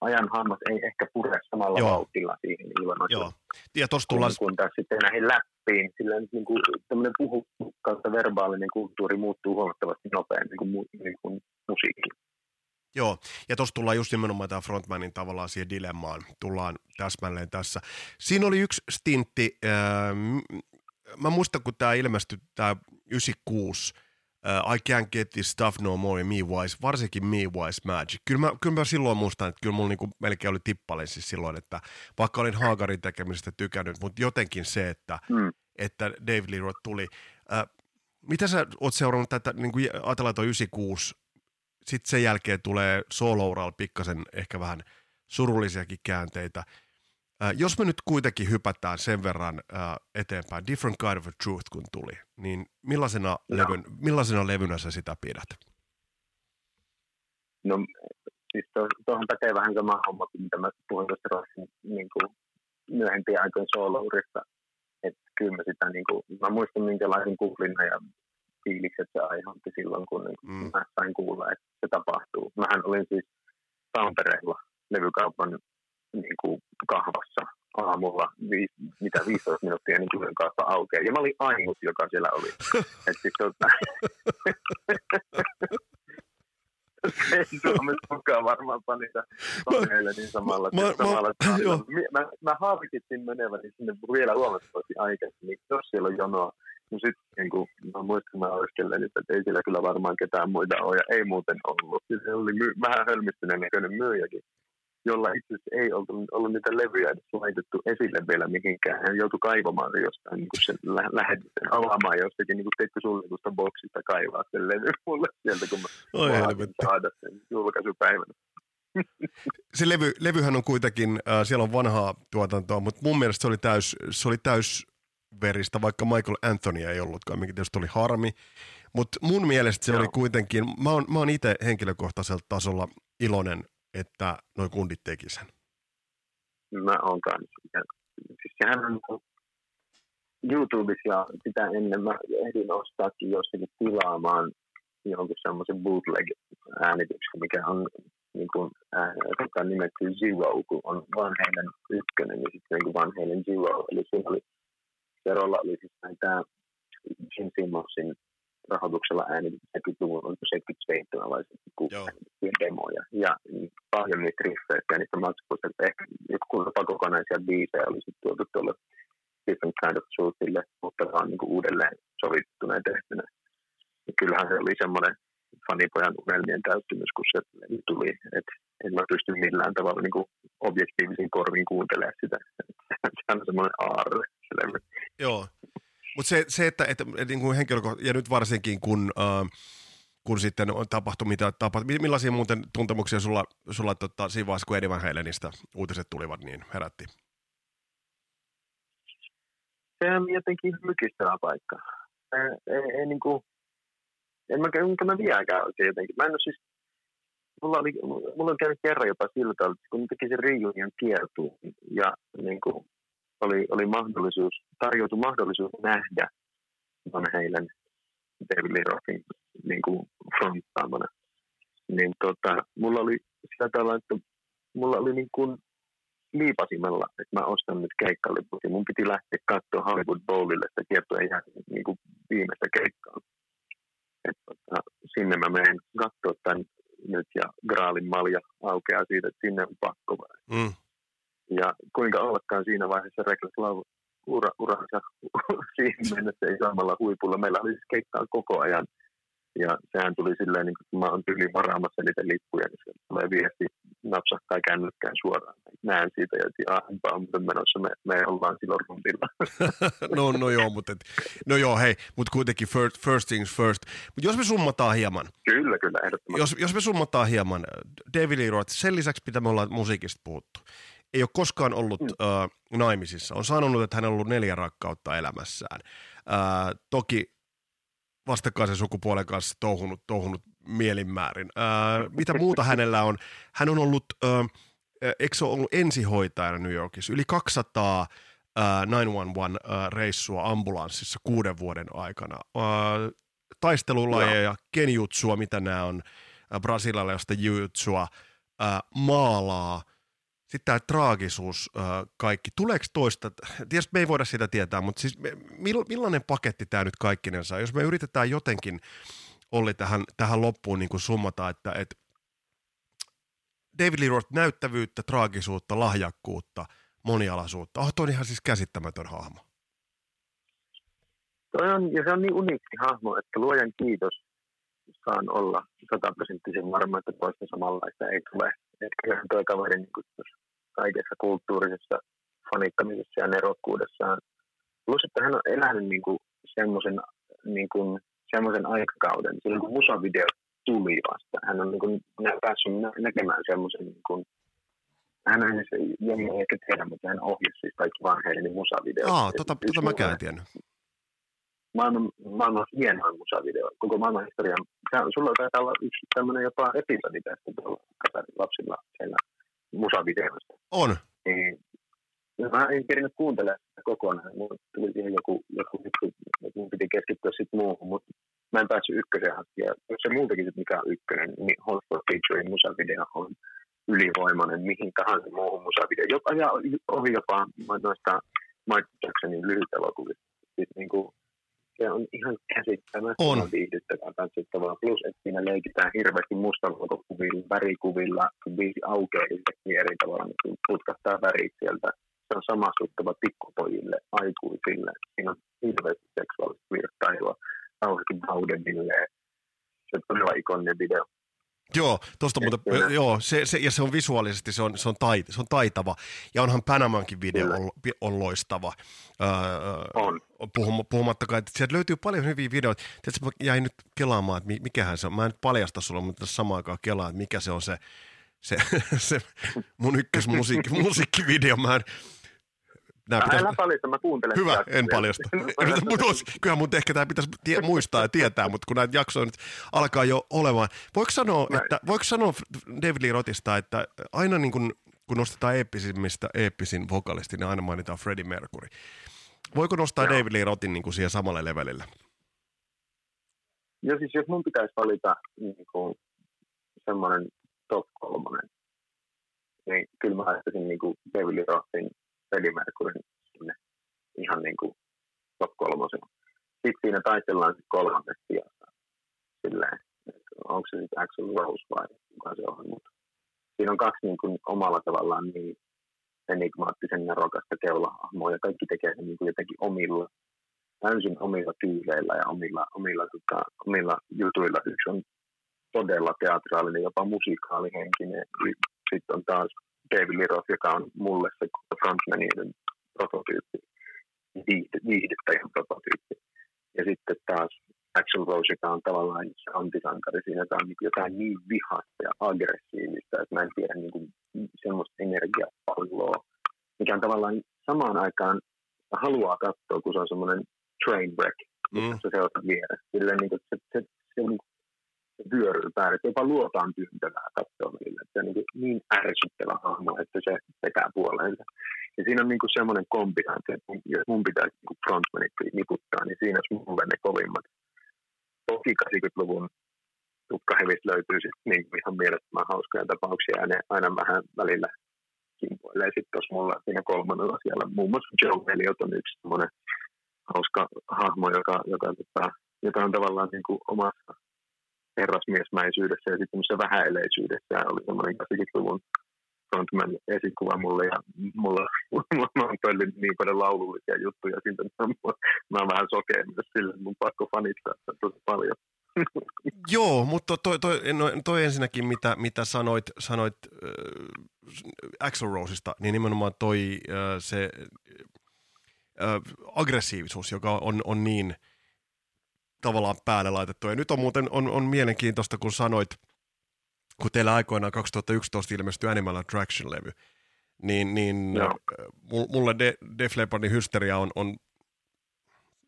Speaker 4: ajan hammas ei ehkä pure samalla
Speaker 3: Joo.
Speaker 4: vauhtilla siihen ilman
Speaker 3: Joo. Ja tuossa tullaan,
Speaker 4: kun, kun taas sitten näihin läppiin, sillä niin kuin, tämmöinen puhu kautta verbaalinen kulttuuri muuttuu huomattavasti nopeammin kuin, mu- niin kuin musiikki.
Speaker 3: Joo, ja tuossa tullaan just nimenomaan tämä frontmanin tavallaan siihen dilemmaan, tullaan täsmälleen tässä. Siinä oli yksi stintti, m- mä muistan kun tämä ilmestyi, tämä 96, ää, I can't get this stuff no more, me wise, varsinkin me wise magic. Kyllä mä, kyllä mä silloin muistan, että kyllä mulla niinku melkein oli tippalen siis silloin, että vaikka olin Haagarin tekemisestä tykännyt, mutta jotenkin se, että,
Speaker 4: Mm.
Speaker 3: että David Lee Roth tuli. Ää, mitä sä oot seurannut tätä, niin kuin ajatellaan tuo 96, sitten sen jälkeen tulee solo pikkasen ehkä vähän surullisiakin käänteitä. Ää, jos me nyt kuitenkin hypätään sen verran ää, eteenpäin, Different Kind of a Truth kun tuli, niin millaisena,
Speaker 4: Joo.
Speaker 3: levyn, millaisena levynä sä sitä pidät?
Speaker 4: No siis tuo- tuohon pätee vähän sama homma kuin mitä mä puhuin tuosta Rossin niin kuin myöhempien aikojen soolourista. Että kyllä mä sitä, niin kuin, mä muistan minkälaisen kuplina ja fiilikset se aiheutti silloin, kun niin,
Speaker 3: mm.
Speaker 4: mä sain kuulla, että se tapahtuu. Mähän olin siis Tampereella levykaupan niin kuin kahvassa aamulla, vi, mitä 15 minuuttia niin kuin kauppa aukeaa. Ja mä olin ainut, joka siellä oli. *laughs* Et siis, tota, *laughs* ei Suomessa mukaan varmaan panita koneille niin samalla.
Speaker 3: Mä- mä-
Speaker 4: samalla
Speaker 3: mä- joo.
Speaker 4: mä, mä, mä harkitsin meneväni sinne vielä huomattavasti aikaisemmin, niin jos siellä on jonoa. No sitten niin kun, mä muistan, mä oiskellen, että ei siellä kyllä varmaan ketään muita ole, ja ei muuten ollut. Ja se oli my, vähän hölmistyneen näköinen myyjäkin, jolla itse asiassa ei ollut, ollut niitä levyjä edes laitettu esille vielä mihinkään. Hän joutui kaivamaan se jostain, niin sen lä- lähetysten avaamaan jostakin niin teikö suljetusta boksista kaivaa sen levy mulle sieltä, kun mä
Speaker 3: Oi
Speaker 4: saada sen julkaisupäivänä.
Speaker 3: Se levy, levyhän on kuitenkin, äh, siellä on vanhaa tuotantoa, mutta mun mielestä se oli täys, se oli täys veristä, vaikka Michael Anthony ei ollutkaan, mikä tietysti oli harmi. Mutta mun mielestä se
Speaker 4: Joo.
Speaker 3: oli kuitenkin, mä oon, mä oon itse henkilökohtaisella tasolla iloinen, että noi kundit teki sen.
Speaker 4: Mä oon kanssa. Siis sehän on niinku YouTubessa ja sitä ennen mä ehdin ostaakin jostakin tilaamaan jonkun semmoisen bootleg-äänityksen, mikä on niin kuin, joka on nimetty Zero, kun on Van Halen ykkönen ja sitten niin Van Halen Zero. Eli siinä oli, Zerolla oli siis näitä Jim Simmonsin rahoituksella äänitetty 70-luvun, oliko 77 vai 76
Speaker 3: Joo.
Speaker 4: äänitettyjä demoja. Ja paljon niitä riffejä ja niistä matskuista, että ehkä joku jopa kokonaisia biisejä oli sitten tuotu tuolle Different Kind of Truthille, mutta on niin kuin uudelleen sovittuna ja tehtynä. Ja kyllähän se oli semmoinen fanipojan unelmien täyttymys, kun se tuli, että en mä pysty millään tavalla niin kuin objektiivisin korvin kuuntelemaan sitä. *laughs* Se on semmoinen aarre.
Speaker 3: Joo. Mutta se, se, että, että, että niin kuin henkilöko- ja nyt varsinkin kun, äh, kun sitten on tapahtui mitä tapahtui, mi- millaisia muuten tuntemuksia sulla, sulla tota, siinä vaiheessa, kun Eddie Van Halenista uutiset tulivat, niin herätti?
Speaker 4: se on jotenkin mykistävä paikka. Ei, ei, ei niin kuin, en mä, enkä mä vieläkään oikein jotenkin. Mä en ole siis, mulla, oli, mulla on käynyt kerran jopa tavalla, että kun teki sen reunion kiertuun ja niin kuin, oli, oli mahdollisuus, tarjoutui mahdollisuus nähdä Van Halen David Lee Rothin niin kuin fronttaamana. Niin tota, mulla oli sillä tavalla, että mulla oli niin kuin liipasimella, että mä ostan nyt keikkaliput ja mun piti lähteä katsoa Hollywood Bowlille sitä kiertoa ihan niin kuin viimeistä keikkaa. Et, tota, sinne mä menen katsoa tämän nyt ja Graalin malja aukeaa siitä, että sinne on pakko.
Speaker 3: Mm.
Speaker 4: Ja kuinka ollakaan siinä vaiheessa Reckless Love ura, uransa *laughs* siihen mennessä ei samalla huipulla. Meillä oli siis keikkaa koko ajan. Ja sehän tuli silleen, niin kun mä oon tyyliin varaamassa niitä lippuja, niin se tulee viesti, napsahtaa kännykkään suoraan. Näen siitä, ja että on muuten menossa, me, me ollaan silloin rundilla. *laughs*
Speaker 3: no, no joo, mutta et, no joo, hei, mutta kuitenkin first, first things first. Mut jos me summataan hieman,
Speaker 4: kyllä, kyllä, ehdottomasti.
Speaker 3: jos, jos me summataan hieman, David Lee Roth, sen lisäksi mitä me ollaan musiikista puhuttu, ei ole koskaan ollut mm. äh, naimisissa. On sanonut, että hän on ollut neljä rakkautta elämässään. Äh, toki vastakkaisen sukupuolen kanssa touhunut, touhunut mielinmäärin. Äh, mitä muuta *laughs* hänellä on? Hän on ollut, äh, eikö ole ollut ensihoitajana New Yorkissa? Yli 200 äh, 911-reissua ambulanssissa kuuden vuoden aikana. Äh, taistelulajeja, kenjutsua, mitä nämä on, äh, brasilialaista jutsua, äh, maalaa, sitten tämä traagisuus, kaikki. Tuleeko toista, tietysti me ei voida sitä tietää, mutta siis me, mill, millainen paketti tämä nyt kaikkinensa, jos me yritetään jotenkin Olli tähän, tähän loppuun niin kuin summata, että, että David Lee Roth näyttävyyttä, traagisuutta, lahjakkuutta, monialaisuutta. Oh, on ihan siis käsittämätön hahmo.
Speaker 4: Toi on, ja se on niin uniikki hahmo, että luojan kiitos saan olla sataprosenttisen varma, että toista samanlaista ei tule. Että kyllähän toi kaveri niin kuin kaikessa kulttuurisessa fanittamisessa ja nerokkuudessaan. Plus, että hän on elänyt niin kuin semmoisen niin kuin, semmoisen aikakauden, silloin kun musavideo tuli vasta. Hän on niin kuin, nä- päässyt nä- näkemään semmoisen, niin kuin, hän on siis, jengi ehkä tiedä, mutta hän ohjasi siis kaikki vanheiden musavideot.
Speaker 3: Aa, tota, tota en
Speaker 4: mun-
Speaker 3: tiennyt.
Speaker 4: Maailman, maailman hienoin musavideo, koko maailman historian. Sä- Sulla taitaa olla yksi tämmöinen jopa episodi tästä tuolla lapsilla siellä musavideoista.
Speaker 3: On.
Speaker 4: Niin, ja mä en kerinyt kuuntelemaan sitä kokonaan. Mulla tuli siihen joku, joku juttu, että mun piti keskittyä sitten muuhun, mutta mä en päässyt ykkösen hankkia. Jos se muutenkin sit mikä on ykkönen, niin Hot for Featuring musavideo on ylivoimainen mihin tahansa muuhun musavideo. Jopa, ja ohi jopa noista Michael Jacksonin lyhytelokuvista. Siis niin kuin, se on ihan käsittämättömän
Speaker 3: On.
Speaker 4: viihdyttävää tanssittavaa. Plus, että siinä leikitään hirveästi mustavalkokuvilla, värikuvilla, kun viisi aukeaa yhtäkkiä eri tavalla, niin putkahtaa värit sieltä. Se on samastuttava pikkupojille, aikuisille. Siinä on hirveästi seksuaalista virtailua. Kauheasti Bowdenille. Se on todella ikoninen video.
Speaker 3: Joo, tosta muuten,
Speaker 4: Kyllä.
Speaker 3: joo, se, se, ja se on visuaalisesti, se on, se on, tait, se on taitava. Ja onhan Panamankin video on, on loistava. Öö,
Speaker 4: On.
Speaker 3: Puhuma, puhumattakaan, että sieltä löytyy paljon hyviä videoita. Tiedätkö, mä jäin nyt kelaamaan, että mi- mikähän se on. Mä en nyt paljasta sulle, mutta tässä samaan aikaan kelaa, että mikä se on se, se, *laughs* se mun ykkösmusiikki, *laughs* musiikkivideo. Mä en, nää
Speaker 4: Älä
Speaker 3: pitäisi,
Speaker 4: paljasta, mä kuuntelen.
Speaker 3: Hyvä,
Speaker 4: jaksoja.
Speaker 3: en paljasta. *laughs* Mut olisi- Kyllähän mun ehkä tämä pitäisi tie, muistaa ja tietää, mutta kun näitä jaksoja nyt alkaa jo olemaan. Voiko sanoa,
Speaker 4: Näin.
Speaker 3: että, voiko sanoa David Lee Rothista, että aina niin kun, kun nostetaan eeppisimmistä eeppisin vokalisti, niin aina mainitaan Freddie Mercury. Voiko nostaa
Speaker 4: Joo.
Speaker 3: David Lee Rothin niin kuin siihen samalle levelille?
Speaker 4: Ja siis jos mun pitäisi valita niin kuin, semmoinen top kolmonen, niin kyllä mä laittaisin niin kuin David Lee Rothin, Freddie Mercuryn sinne ihan niin kuin top kolmosen. Sitten siinä taistellaan sitten kolmannesta sijasta. Silleen, että onko se sitten Axel Rose vai kuka se on. Mutta siinä on kaksi niin kuin omalla tavallaan niin enigmaattisen nerokasta keulahahmoa ja kaikki tekee sen niin kuin jotenkin omilla täysin omilla tyyleillä ja omilla, omilla, tota, omilla jutuilla. Yksi on todella teatraalinen, jopa musikaalihenkinen. Sitten on taas David Roth, joka on mulle se frontmanien prototyyppi, viihdy- viihdyttäjän prototyyppi. Ja sitten taas Axel Rose, joka on tavallaan se antisankari siinä, joka on niin jotain niin vihasta ja aggressiivista, että mä en tiedä niin kuin semmoista energiapalloa, mikä on tavallaan samaan aikaan haluaa katsoa, kun se on semmoinen train wreck,
Speaker 3: Mm.
Speaker 4: se seuraat vieressä. Silleen niin kuin, se, se, se, se vyöryy päälle, jopa luotaan tyyntävää katsoa välillä. Se on niin, niin ärsyttävä hahmo, että se vetää puoleensa. Ja siinä on niin semmoinen kombinaatio, että jos mun pitäisi niin frontmanit niputtaa, niin siinä olisi mulle ne kovimmat. Toki 80-luvun tukkahevistä löytyy sitten niin kuin ihan mielettömän hauskoja tapauksia, ja ne aina vähän välillä kimpoilee sitten tuossa mulla siinä kolmannella siellä. Muun muassa Joe Elliot on yksi semmoinen hauska hahmo, joka, joka, joka, joka on tavallaan niin kuin omassa herrasmiesmäisyydessä ja sitten semmoisessa vähäeleisyydessä oli semmoinen 80-luvun frontman esikuva mulle ja mulla, mulla on pöllinyt niin paljon laulullisia juttuja että mä, mä oon vähän sokea myös sille, mun pakko fanittaa tosi paljon.
Speaker 3: Joo, mutta toi, toi, no, toi ensinnäkin, mitä, mitä sanoit, sanoit äh, Axel Roseista, niin nimenomaan toi äh, se äh, aggressiivisuus, joka on, on niin tavallaan päälle laitettu. Ja nyt on muuten on, on mielenkiintoista, kun sanoit, kun teillä aikoinaan 2011 ilmestyi Animal Attraction-levy, niin, niin mul- mulle De, Def Leppardin hysteria on, on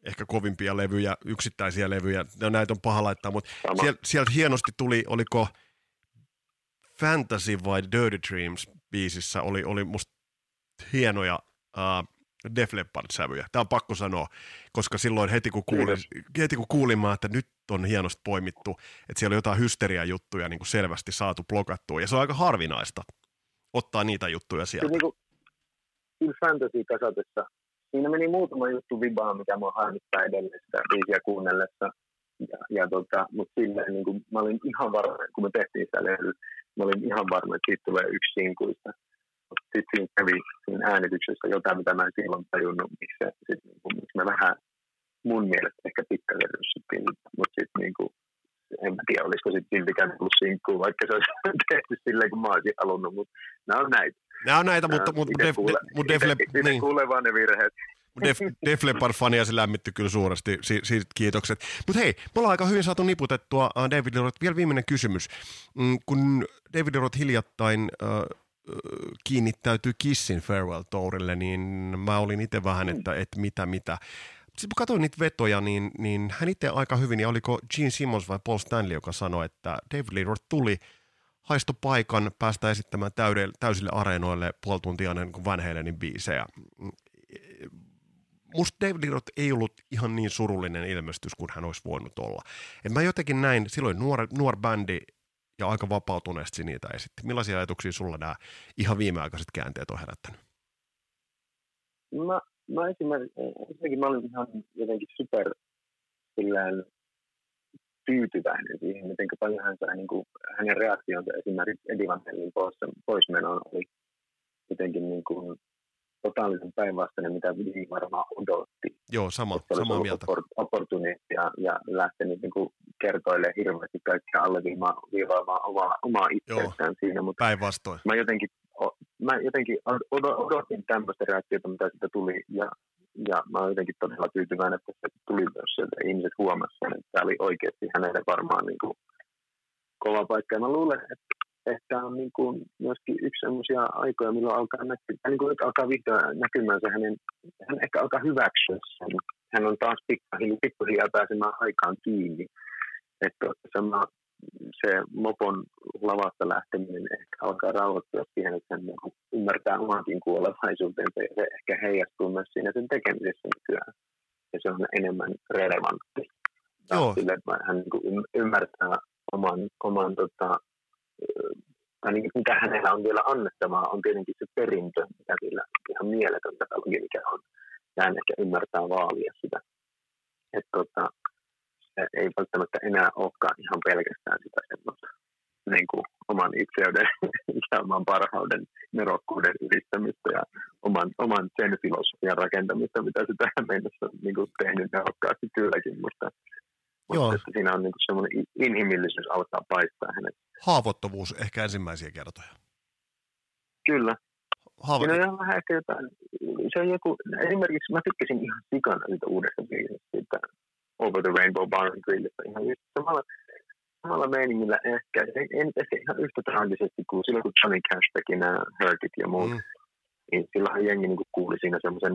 Speaker 3: ehkä kovimpia levyjä, yksittäisiä levyjä. No, näitä on paha laittaa, mutta sieltä, sieltä hienosti tuli, oliko Fantasy vai Dirty Dreams biisissä, oli, oli musta hienoja uh, Def Leppard-sävyjä. Tämä on pakko sanoa, koska silloin heti kun, kuulin, heti kun kuulin mä, että nyt on hienosti poimittu, että siellä on jotain hysteriajuttuja niin kuin selvästi saatu blokattua, ja se on aika harvinaista ottaa niitä juttuja sieltä.
Speaker 4: niinku, kyllä fantasy kasatessa, siinä meni muutama juttu vibaa, mikä mua harmittaa edelleen sitä biisiä kuunnellessa. Ja, ja tota, mutta silleen niin kuin, mä olin ihan varma, kun me tehtiin sitä levyä, mä olin ihan varma, että siitä tulee yksi sinkuista. Sitten siinä kävi siinä äänityksessä jotain, mitä mä en silloin tajunnut, miksi, se, sit, niin kuin, miksi me vähän mun mielestä ehkä pikkasen ryssyttiin, mutta sitten niin kuin, en mä tiedä, olisiko sitten siltikään tullut sinkkuu, vaikka se olisi *laughs* tehty silleen, kun mä olisin halunnut, mutta nämä on näitä.
Speaker 3: Nämä on näitä, mutta, mutta
Speaker 4: Itse
Speaker 3: Def,
Speaker 4: kuule-
Speaker 3: mut Def,
Speaker 4: itse-
Speaker 3: Lep-
Speaker 4: itse
Speaker 3: niin.
Speaker 4: kuulee vaan ne virheet.
Speaker 3: Def, *laughs* Def Leppard-fania se lämmitti kyllä suuresti, si, siitä kiitokset. Mutta hei, me ollaan aika hyvin saatu niputettua uh, David Lee Roth. Vielä viimeinen kysymys. Mm, kun David Lee Roth hiljattain uh, kiinnittäytyi Kissin Farewell Tourille, niin mä olin itse vähän, että, että mitä mitä. Sitten kun katsoin niitä vetoja, niin, niin hän itse aika hyvin, ja oliko Gene Simmons vai Paul Stanley, joka sanoi, että David Lee Roth tuli, haisto paikan päästä esittämään täydelle, täysille areenoille puoli tuntia ennen kuin Van Halenin biisejä musta David Lee Roth ei ollut ihan niin surullinen ilmestys kuin hän olisi voinut olla. Et mä jotenkin näin, silloin nuor, nuor bändi ja aika vapautuneesti niitä esitti. Millaisia ajatuksia sulla nämä ihan viimeaikaiset käänteet on herättänyt?
Speaker 4: Mä, mä esimerkiksi, mä olin ihan jotenkin super sillään tyytyväinen siihen, miten paljon hän sai, niin kuin, hänen reaktionsa esimerkiksi Eddie Van Halen pois, poismenoon oli jotenkin niin kuin, totaalisen päinvastainen, mitä Vini varmaan odotti.
Speaker 3: Joo, sama, samaa mieltä.
Speaker 4: Opportunisti ja, ja lähtenyt niin kuin kertoilee hirveästi kaikkea alleviivaamaan omaa, omaa itseään siinä.
Speaker 3: Mutta päinvastoin.
Speaker 4: Mä jotenkin, mä jotenkin odotin tämmöistä reaktiota, mitä siitä tuli, ja, ja mä olen jotenkin todella tyytyväinen, että se tuli myös sieltä. Ihmiset huomasivat, että tämä oli oikeasti hänelle varmaan niin kuin kova paikka. Ja mä luulen, että että on niin kuin myöskin yksi sellaisia aikoja, milloin alkaa, näkyä, niin kuin alkaa vihdoin näkymään se hänen, hän ehkä alkaa hyväksyä sen. Hän on taas pikkuhiljaa, pikkuhiljaa pääsemään aikaan kiinni. Että sama, se mopon lavasta lähteminen ehkä alkaa rauhoittua siihen, että hän niin ymmärtää omankin kuolevaisuutensa ja se ehkä heijastuu myös siinä sen tekemisessä nykyään. Ja se on enemmän relevantti. Joo. Sille, että hän niin ymmärtää oman, oman tota, tai niin, mitä hänellä on vielä annettavaa, on tietenkin se perintö, mikä sillä ihan mieletön katalogi, mikä on. Ja hän ehkä ymmärtää vaalia sitä. Että tota, se ei välttämättä enää olekaan ihan pelkästään sitä semmoista niin kuin oman itseyden *laughs* ja oman parhauden nerokkuuden yrittämistä ja oman, oman sen filosofian rakentamista, mitä se tähän mennessä on niin tehnyt nerokkaasti kylläkin, mutta, mutta että siinä on niin semmoinen inhimillisyys alkaa paistaa hänet
Speaker 3: haavoittuvuus ehkä ensimmäisiä kertoja.
Speaker 4: Kyllä. Haavo... Siinä on vähän ehkä jotain, se on joku, esimerkiksi mä tykkäsin ihan sikana siitä uudesta biisistä, siitä Over the Rainbow Bar and Grillistä ihan just samalla, samalla meiningillä ehkä, en ehkä ihan yhtä traagisesti kuin silloin kun Johnny Cash teki nämä Hurtit ja muut, mm. niin silloinhan jengi niin kuuli siinä semmoisen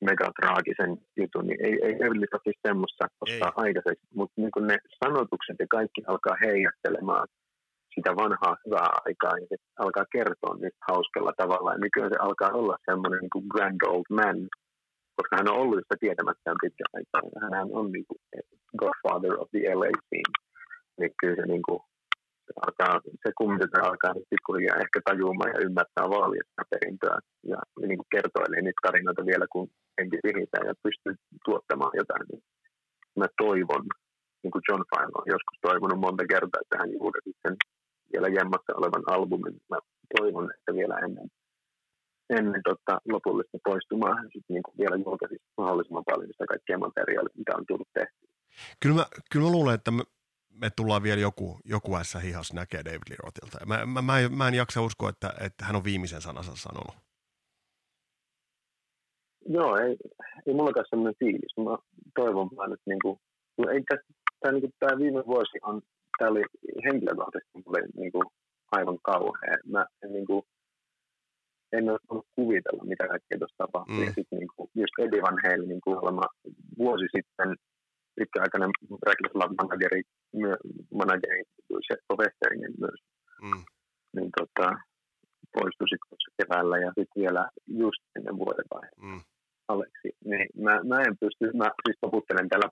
Speaker 4: megatraagisen jutun, niin ei, ei Everly toki semmoista ostaa aikaiseksi, mutta niin ne sanotukset ja kaikki alkaa heijastelemaan sitä vanhaa hyvää aikaa ja se alkaa kertoa niistä hauskalla tavalla. Ja nykyään se alkaa olla semmoinen niin kuin grand old man, koska hän on ollut sitä tietämättään pitkän aikaa. Hän on niin kuin godfather of the LA scene. Niin kyllä se, niin kuin, alkaa, se kummitus alkaa nyt pikkuhiljaa ehkä tajumaan ja ymmärtää vaalia perintöä. Ja niin kuin kertoilee niitä tarinoita vielä, kun henki viritään ja pystyy tuottamaan jotain. Niin mä toivon, niin kuin John Fine on joskus toivonut monta kertaa, että hän julkaisi sen vielä jemmassa olevan albumin. Mä toivon, että vielä ennen, ennen tota, lopullista poistumaa hän sitten niin vielä julkaisisi mahdollisimman paljon sitä kaikkea materiaalia, mitä on tullut tehty.
Speaker 3: Kyllä mä, kyllä mä luulen, että me, tullaan vielä joku, joku S hihas näkee David Lee Rothilta. Mä, mä, mä, en, mä en jaksa uskoa, että, että hän on viimeisen sanansa sanonut.
Speaker 4: Joo, ei, ei mullakaan sellainen fiilis. Mä toivon vaan, että niinku, ei tässä, tämä, niinku, tämä viime vuosi on tämä oli henkilökohtaisesti mulle niin kuin aivan kauhea. Mä en, niin kuin, en ole voinut kuvitella, mitä kaikkea tuossa tapahtui. Mm. Ja sitten niin kuin, just Eddie Van Halen niin kuulemma vuosi sitten pitkäaikainen Reckless Love manageri, manageri se Westerinen myös. Mm. Niin tota, poistui sitten keväällä ja sitten vielä just ennen vuoden Mm. Aleksi, niin mä, mä en pysty, mä siis toputtelen täällä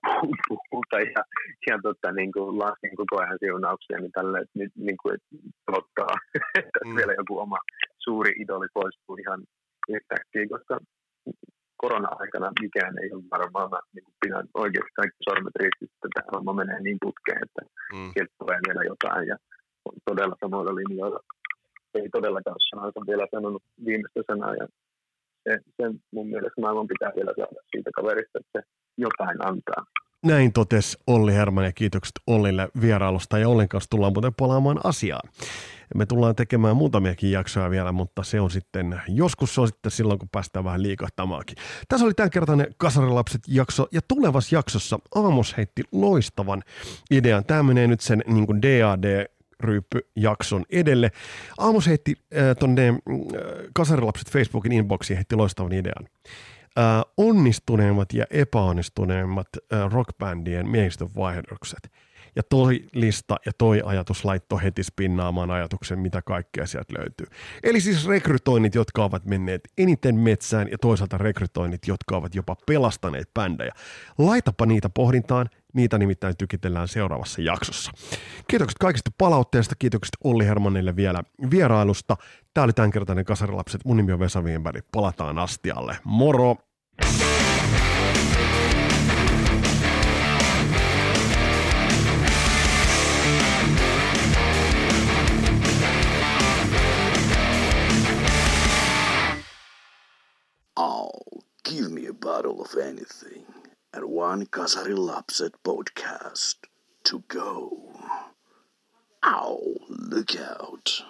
Speaker 4: puuta ja, ja tota, niin kuin lasken koko ajan siunauksia, niin tälle, että nyt niin kuin, että pelottaa, *laughs* että mm. vielä joku oma suuri idoli poistuu ihan yhtäkkiä, koska korona-aikana mikään ei ole varmaan, mä niin pidän oikeasti kaikki sormet ristissä, että tämä homma menee niin putkeen, että mm. sieltä tulee vielä jotain ja on todella samoilla linjoilla. Ei todellakaan sanansa vielä sanonut viimeistä sanaa ja se, se mun mielestä maailman pitää vielä saada siitä kaverista, että se jotain antaa.
Speaker 3: Näin totesi Olli Herman ja kiitokset Ollille vierailusta ja Ollin kanssa tullaan muuten palaamaan asiaan. Me tullaan tekemään muutamiakin jaksoja vielä, mutta se on sitten, joskus se on sitten silloin, kun päästään vähän liikahtamaankin. Tässä oli tämänkertainen Kasarilapset jakso ja tulevassa jaksossa Aamos heitti loistavan idean. Tämä menee nyt sen niin kuin DAD ryyppyjakson edelle. Aamus heitti äh, tonne äh, Kasarilapset Facebookin inboxiin heitti loistavan idean. Äh, onnistuneimmat ja epäonnistuneimmat äh, rockbändien miehistön vaihdokset. Ja toi lista ja toi ajatus laittoi heti spinnaamaan ajatuksen, mitä kaikkea sieltä löytyy. Eli siis rekrytoinnit, jotka ovat menneet eniten metsään ja toisaalta rekrytoinnit, jotka ovat jopa pelastaneet bändejä. Laitapa niitä pohdintaan, niitä nimittäin tykitellään seuraavassa jaksossa. Kiitokset kaikista palautteesta, kiitokset Olli Hermannille vielä vierailusta. Tämä oli tämänkertainen Kasarilapset, mun nimi on Vesa Wienberg, palataan astialle. Moro!
Speaker 2: Oh, give me a bottle of anything and one Kasari Lapset podcast to go. Ow, look out.